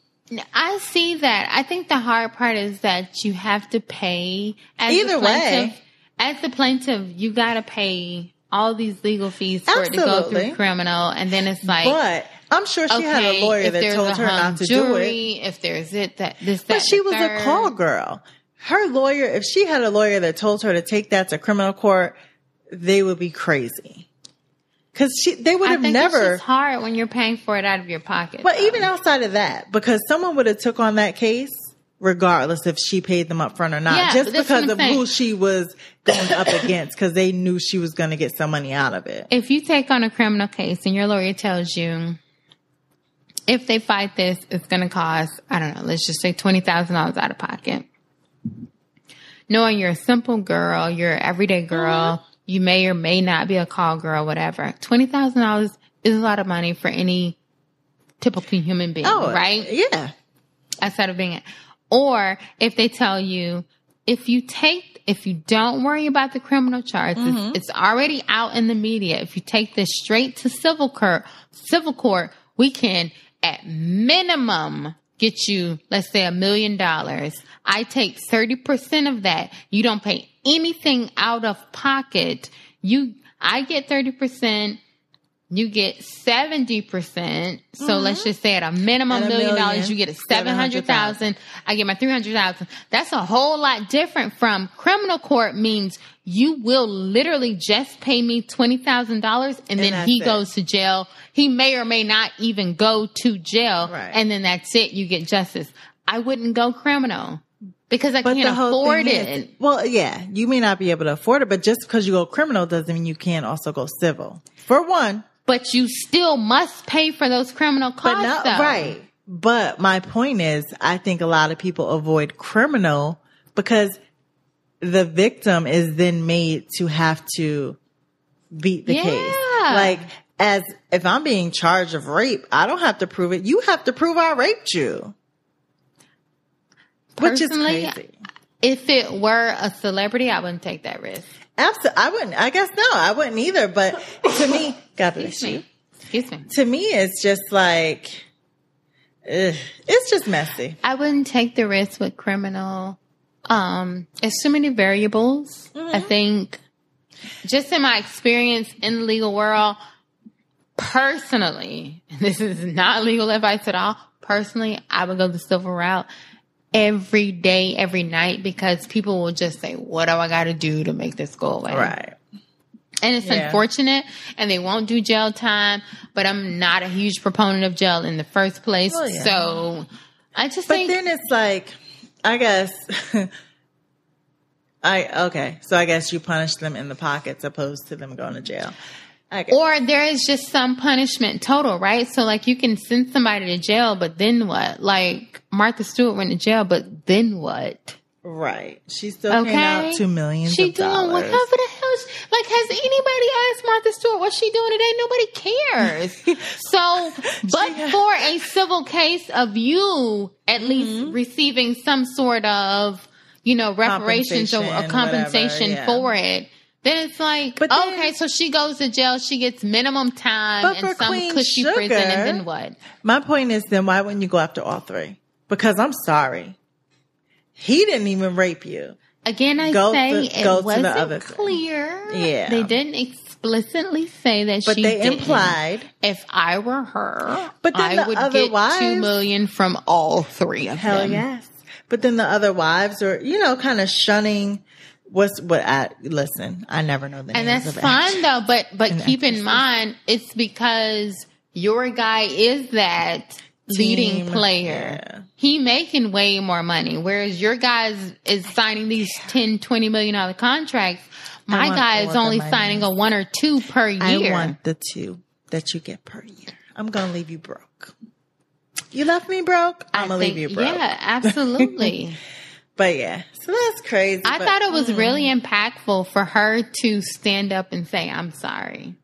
I see that. I think the hard part is that you have to pay as Either the way. As the plaintiff, you got to pay all these legal fees for it to go through criminal, and then it's like, But I'm sure she okay, had a lawyer that told her not to do it. jury, if there's it that this that But she was a call girl. Her lawyer, if she had a lawyer that told her to take that to criminal court, they would be crazy. Cause she, they would have never. it's hard when you're paying for it out of your pocket. But though. even outside of that, because someone would have took on that case, regardless if she paid them up front or not, Yeah, just but that's what because of saying. who she was going up against, because they knew she was going to get some money out of it. if you take on a criminal case and your lawyer tells you if they fight this, it's going to cost, I don't know, let's just say $20,000 out of pocket. Knowing you're a simple girl, you're an everyday girl, Mm-hmm. you may or may not be a call girl, whatever. $20,000 is a lot of money for any typical human being, oh, right? Yeah. outside of being it. Or if they tell you, if you take, if you don't worry about the criminal charges, Mm-hmm. it's already out in the media. If you take this straight to civil court, civil court, we can at minimum get you, let's say a million dollars. I take 30% of that. You don't pay anything out of pocket. You, I get 30%. You get 70%. So let's just say at a minimum Mm-hmm. At a million dollars, you get a 700,000. I get my 300,000. That's a whole lot different from criminal court means you will literally just pay me $20,000 and then he it. goes to jail. He may or may not even go to jail. Right. And then that's it. You get justice. I wouldn't go criminal because I But can't afford it. is, well, yeah, you may not be able to afford it, but just because you go criminal doesn't mean you can't also go civil. For one, but you still must pay for those criminal but costs. not though. right. But my point is, I think a lot of people avoid criminal because the victim is then made to have to beat the case. Like, as if I'm being charged of rape, I don't have to prove it. You have to prove I raped you. Which is Personally, crazy. If it were a celebrity, I wouldn't take that risk. Absolutely. I wouldn't. I guess no, I wouldn't either. But to me, God bless Excuse you. me. Excuse me. To me, it's just like, ugh, it's just messy. I wouldn't take the risk with criminal. Um, it's too many variables. I think just in my experience in the legal world, personally, this is not legal advice at all. Personally, I would go the civil route every day, every night, because people will just say, what do I got to do to make this go away? Right. And it's Yeah. unfortunate and they won't do jail time, but I'm not a huge proponent of jail in the first place. Well, yeah. So I just But think then it's like, I guess, I, okay. So I guess you punish them in the pockets opposed to them going to jail. Guess. or there is just some punishment total, right? So like you can send somebody to jail, but then what? Like Martha Stewart went to jail, but then what? right. She still came Okay. out to millions She doing dollars. whatever the hell. She, like, has anybody asked Martha Stewart what she doing today? Nobody cares. so, but for a civil case of you at least Mm-hmm. receiving some sort of, you know, reparations or, Compensation, compensation whatever, yeah. for it. Then it's like, But then- okay, so she goes to jail, she gets minimum time for some Queen cushy Sugar- prison, and then what? My point is then why wouldn't you go after all three? Because I'm sorry. He didn't even rape you. Again, I Go say to- it wasn't other thing. clear. Yeah. they didn't explicitly say that But she they didn't. implied. If I were her, But then I the would other get wives- two million from all three of Hell them. Hell yes. But then the other wives are, you know, kind of shunning what's what I listen, I never know the And that's fine though, but but and keep in mind it's because your guy is that leading player. yeah. He making way more money, whereas your guy is, signing these 10 20 million dollar contracts. My want guy is only money. signing a one or two per year. I want the two that you get per year. I'm gonna leave you broke. You left me broke. I'm gonna leave you broke. Yeah, absolutely. But yeah, so that's crazy. I but- thought it was mm. really impactful for her to stand up and say, "I'm sorry."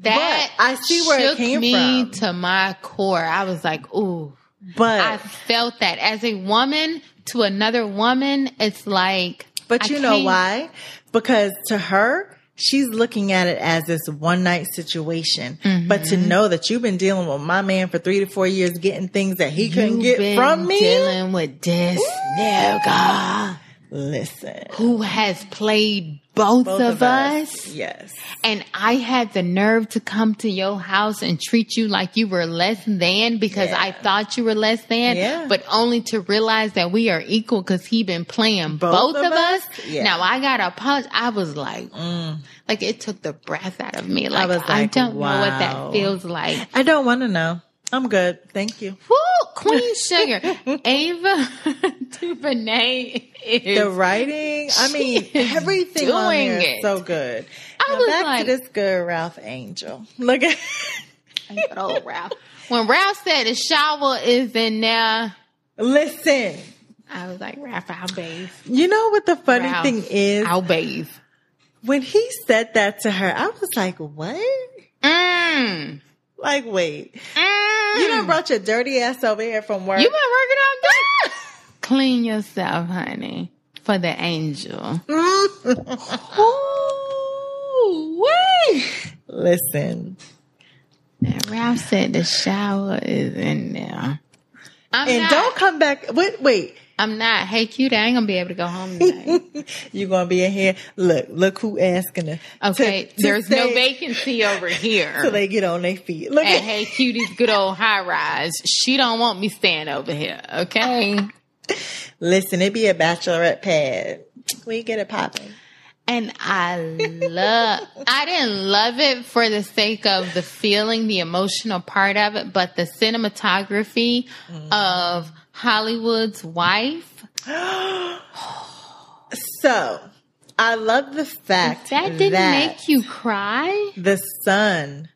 That But I see where it shook came me from. to my core. I was like, "Ooh." But I felt that as a woman to another woman, it's like. But you know why? Because to her, she's looking at it as this one night situation. But Mm-hmm. to know that you've been dealing with my man for three to four years, getting things that he couldn't get from me. dealing with this nigga Listen, who has played both, both of, us. yes, And I had the nerve to come to your house and treat you like you were less than because Yeah. I thought you were less than, Yeah. but only to realize that we are equal because he been playing both, Both of of us. us? Yeah. Now I got a punch. I was like, mm. like it took the breath out of me. Like I, was like, don't know what that feels like. I don't want to know. I'm good, thank you. Woo, Queen Sugar, Ava DuVernay is The writing, I mean, everything on doing there is so good. I now was back like- to this good Ralph Angel. Look at. good old Ralph. When Ralph said the shower is in there, Listen, I was like, Ralph, I'll bathe. you know what the funny Ralph, thing is? I'll bathe. when he said that to her, I was like, what? Mm. Like, wait, Mm. You done brought your dirty ass over here from work. You been working on that? Clean yourself, honey, for the angel. Mm-hmm. Ooh, wee. Listen, And Ralph said the shower is in there. I'm and not. don't come back. Wait, wait. I'm not. Hey, cute. I ain't gonna be able to go home tonight. you gonna be in here? Look, look who asking her. Okay, to- to there's no vacancy over here. so they get on their feet. Look At Hey Cutie's good old high rise. She don't want me staying over here. Okay. Listen, it be a bachelorette pad. We get it popping. And I love, I didn't love it for the sake of the feeling, the emotional part of it, but the cinematography mm. of Hollywood's wife, So, I love the fact that didn't that make you cry. the son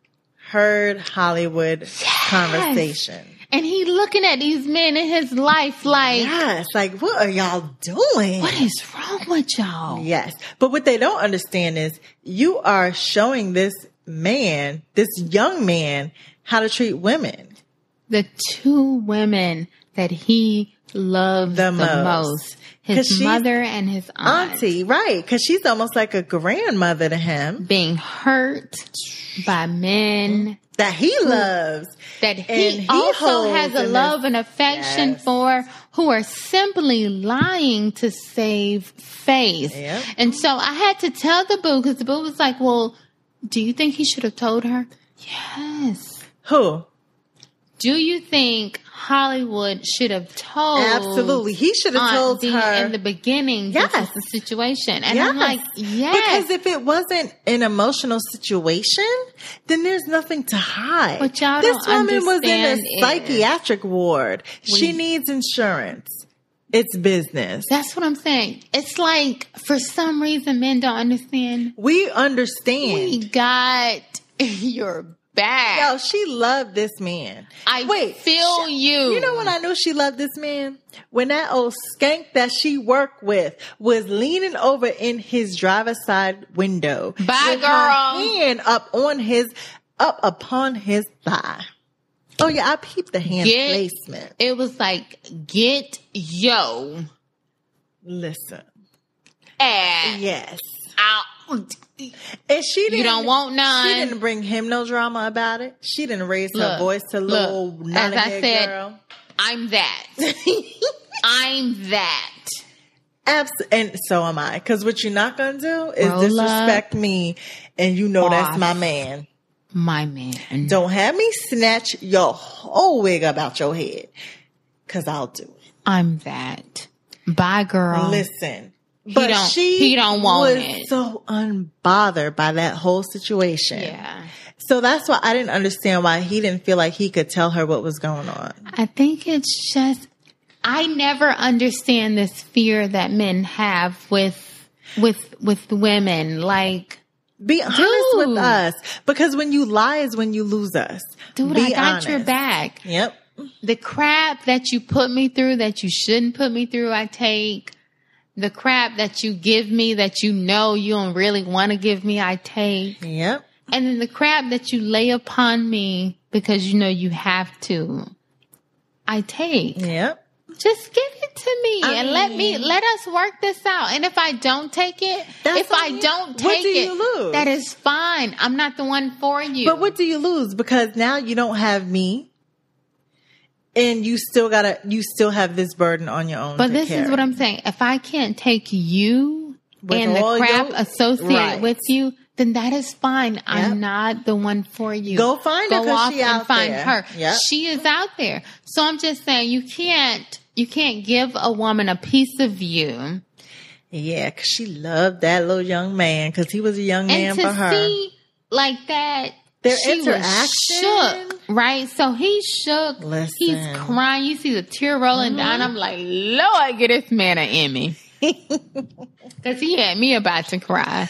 heard Hollywood conversation. And he looking at these men in his life like, Yes, like what are y'all doing? what is wrong with y'all? Yes. But what they don't understand is you are showing this man, this young man, how to treat women. The two women that he loves The the, most. most. His mother and his aunt Auntie, right? Because she's almost like a grandmother to him being hurt by men that he loves. that And he, he also has a love his- and affection Yes. for who are simply lying to save face. Yep. And so I had to tell the boo because the boo was like, well, do you think he should have told her? Yes. Who? Do you think Hollywood should have told? Absolutely. He should have told her. in the beginning. Yes. This is the situation, and I'm like, yes. Because if it wasn't an emotional situation, then there's nothing to hide. What y'all this woman was in a is- psychiatric ward. she needs insurance. It's business. That's what I'm saying. It's like for some reason men don't understand. We understand. We got your back. Yo, she loved this man. I Wait, feel you. You know when I knew she loved this man? When that old skank that she worked with was leaning over in his driver's side window. Bye, girl. hand up on his, up upon his thigh. Oh yeah, I peeped the hand Get- placement. It was like get yo Listen. ass Yes. out. And she didn't. don't want none. She didn't bring him no drama about it. She didn't raise her voice to look, little as none I said, girl. I'm that. I'm that. Abs- and so am I. Because what you're not gonna do is Roll disrespect me, and you know that's my man. My man. Don't have me snatch your whole wig about your head, because I'll do it. I'm that. Bye, girl. Listen, but don't- she he don't want was it. so unbothered by that whole situation. Yeah. So that's why I didn't understand why he didn't feel like he could tell her what was going on. I think it's just I never understand this fear that men have with with with women. Like, Be honest Dude. with us, because when you lie is when you lose us. dude, Be I got your back. Yep. The crap that you put me through that you shouldn't put me through, I take. The crap that you give me that you know you don't really want to give me, I take. Yep. And then the crap that you lay upon me because you know you have to, I take. Yep. Just give it to me I and let me let us work this out. And if I don't take it, if I you. don't take do it, that is fine. I'm not the one for you. But what do you lose? Because now you don't have me. And you still gotta, you still have this burden on your own. But this carry. is what I'm saying. If I can't take you With and the crap your- associated Right. with you, then that is fine. Yep. I'm not the one for you. Go find her Go off she and find there. her. Yep. She is out there. So I'm just saying you can't you can't give a woman a piece of you Yeah, because she loved that little young man because he was a young man and to for her. see like that Their she was interaction. shook right? So he shook. Listen. he's crying. You see the tear rolling down. Mm-hmm. I'm like lord get this man an emmy. Because he had me about to cry.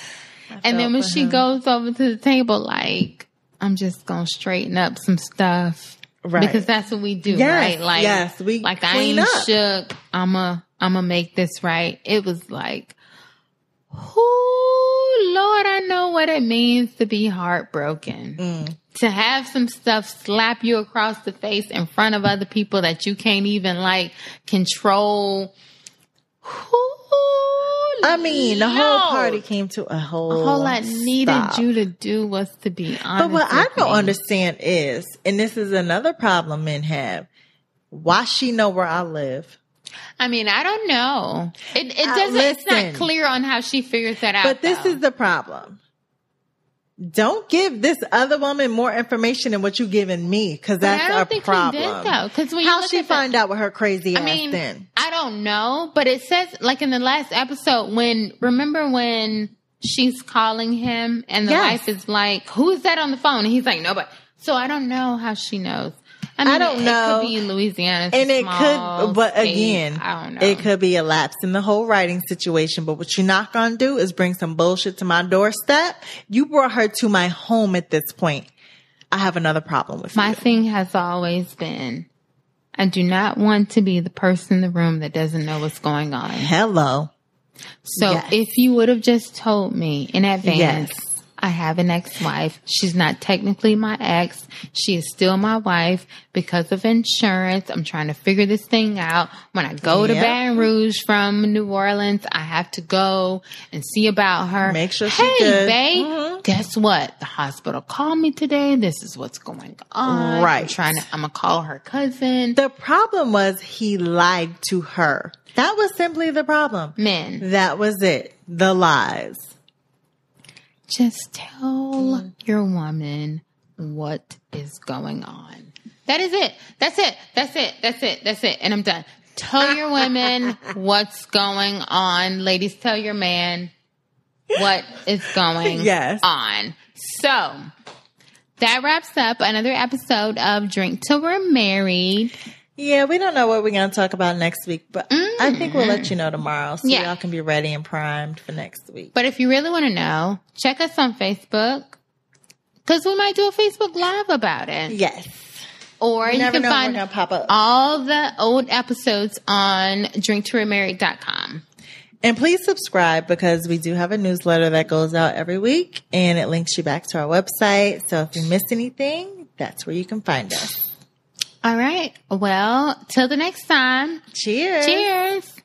And then when she him. goes over to the table like i'm just gonna straighten up some stuff. Right. because that's what we do Yes, right? like yes, we like i ain't up. shook. I'm a i'm gonna make this right. It was like Oh Lord, I know what it means to be heartbroken. Mm. To have some stuff slap you across the face in front of other people that you can't even like control. Ooh, I mean, the whole party came to a whole. All I needed stop. you to do was to be honest. But what I don't me. understand is, and this is another problem men have, why she know where I live. I mean, I don't know. It, it Uh, doesn't. it's not clear on how she figures that out. But this though. is the problem. Don't give this other woman more information than what you giving me, because that's I don't a think problem. he did though. Because How she the- find out with her crazy I ass mean, then? I don't know, but it says like in the last episode when remember when she's calling him and the Yes. wife is like, "Who is that on the phone?" And he's like, "Nobody." So I don't know how she knows. I mean, don't it, know. It could be Louisiana, And it could, but state. again, I don't know. it could be a lapse in the whole writing situation. But what you're not gonna do is bring some bullshit to my doorstep. You brought her to my home at this point. I have another problem with My you. thing has always been, I do not want to be the person in the room that doesn't know what's going on. Hello. So Yes. if you would have just told me in advance, Yes. I have an ex-wife. She's not technically my ex. She is still my wife because of insurance. I'm trying to figure this thing out. When I go to Yep. Baton Rouge from New Orleans, I have to go and see about her. Make sure she hey, good. babe, Mhm. guess what? The hospital called me today. This is what's going on. I'm Right. trying to, I'm going to call her cousin. The problem was he lied to her. That was simply the problem. Men, That was it. The lies. Just tell hmm. your woman what is going on. That is it. That's it. That's it. That's it. That's it. And I'm done. Tell your women what's going on. Ladies, tell your man what is going Yes. on. So that wraps up another episode of Drink Till We're Married. Yeah, we don't know what we're going to talk about next week, but I think we'll let mm-hmm. you know tomorrow so Yeah. y'all can be ready and primed for next week. But if you really want to know, check us on Facebook because we might do a Facebook Live about it. Yes. Or you never can find we're pop up. all the old episodes on drinktoremarried.com. And please subscribe because we do have a newsletter that goes out every week and it links you back to our website. So if you miss anything, that's where you can find us. All right. Well, till the next time. Cheers. Cheers.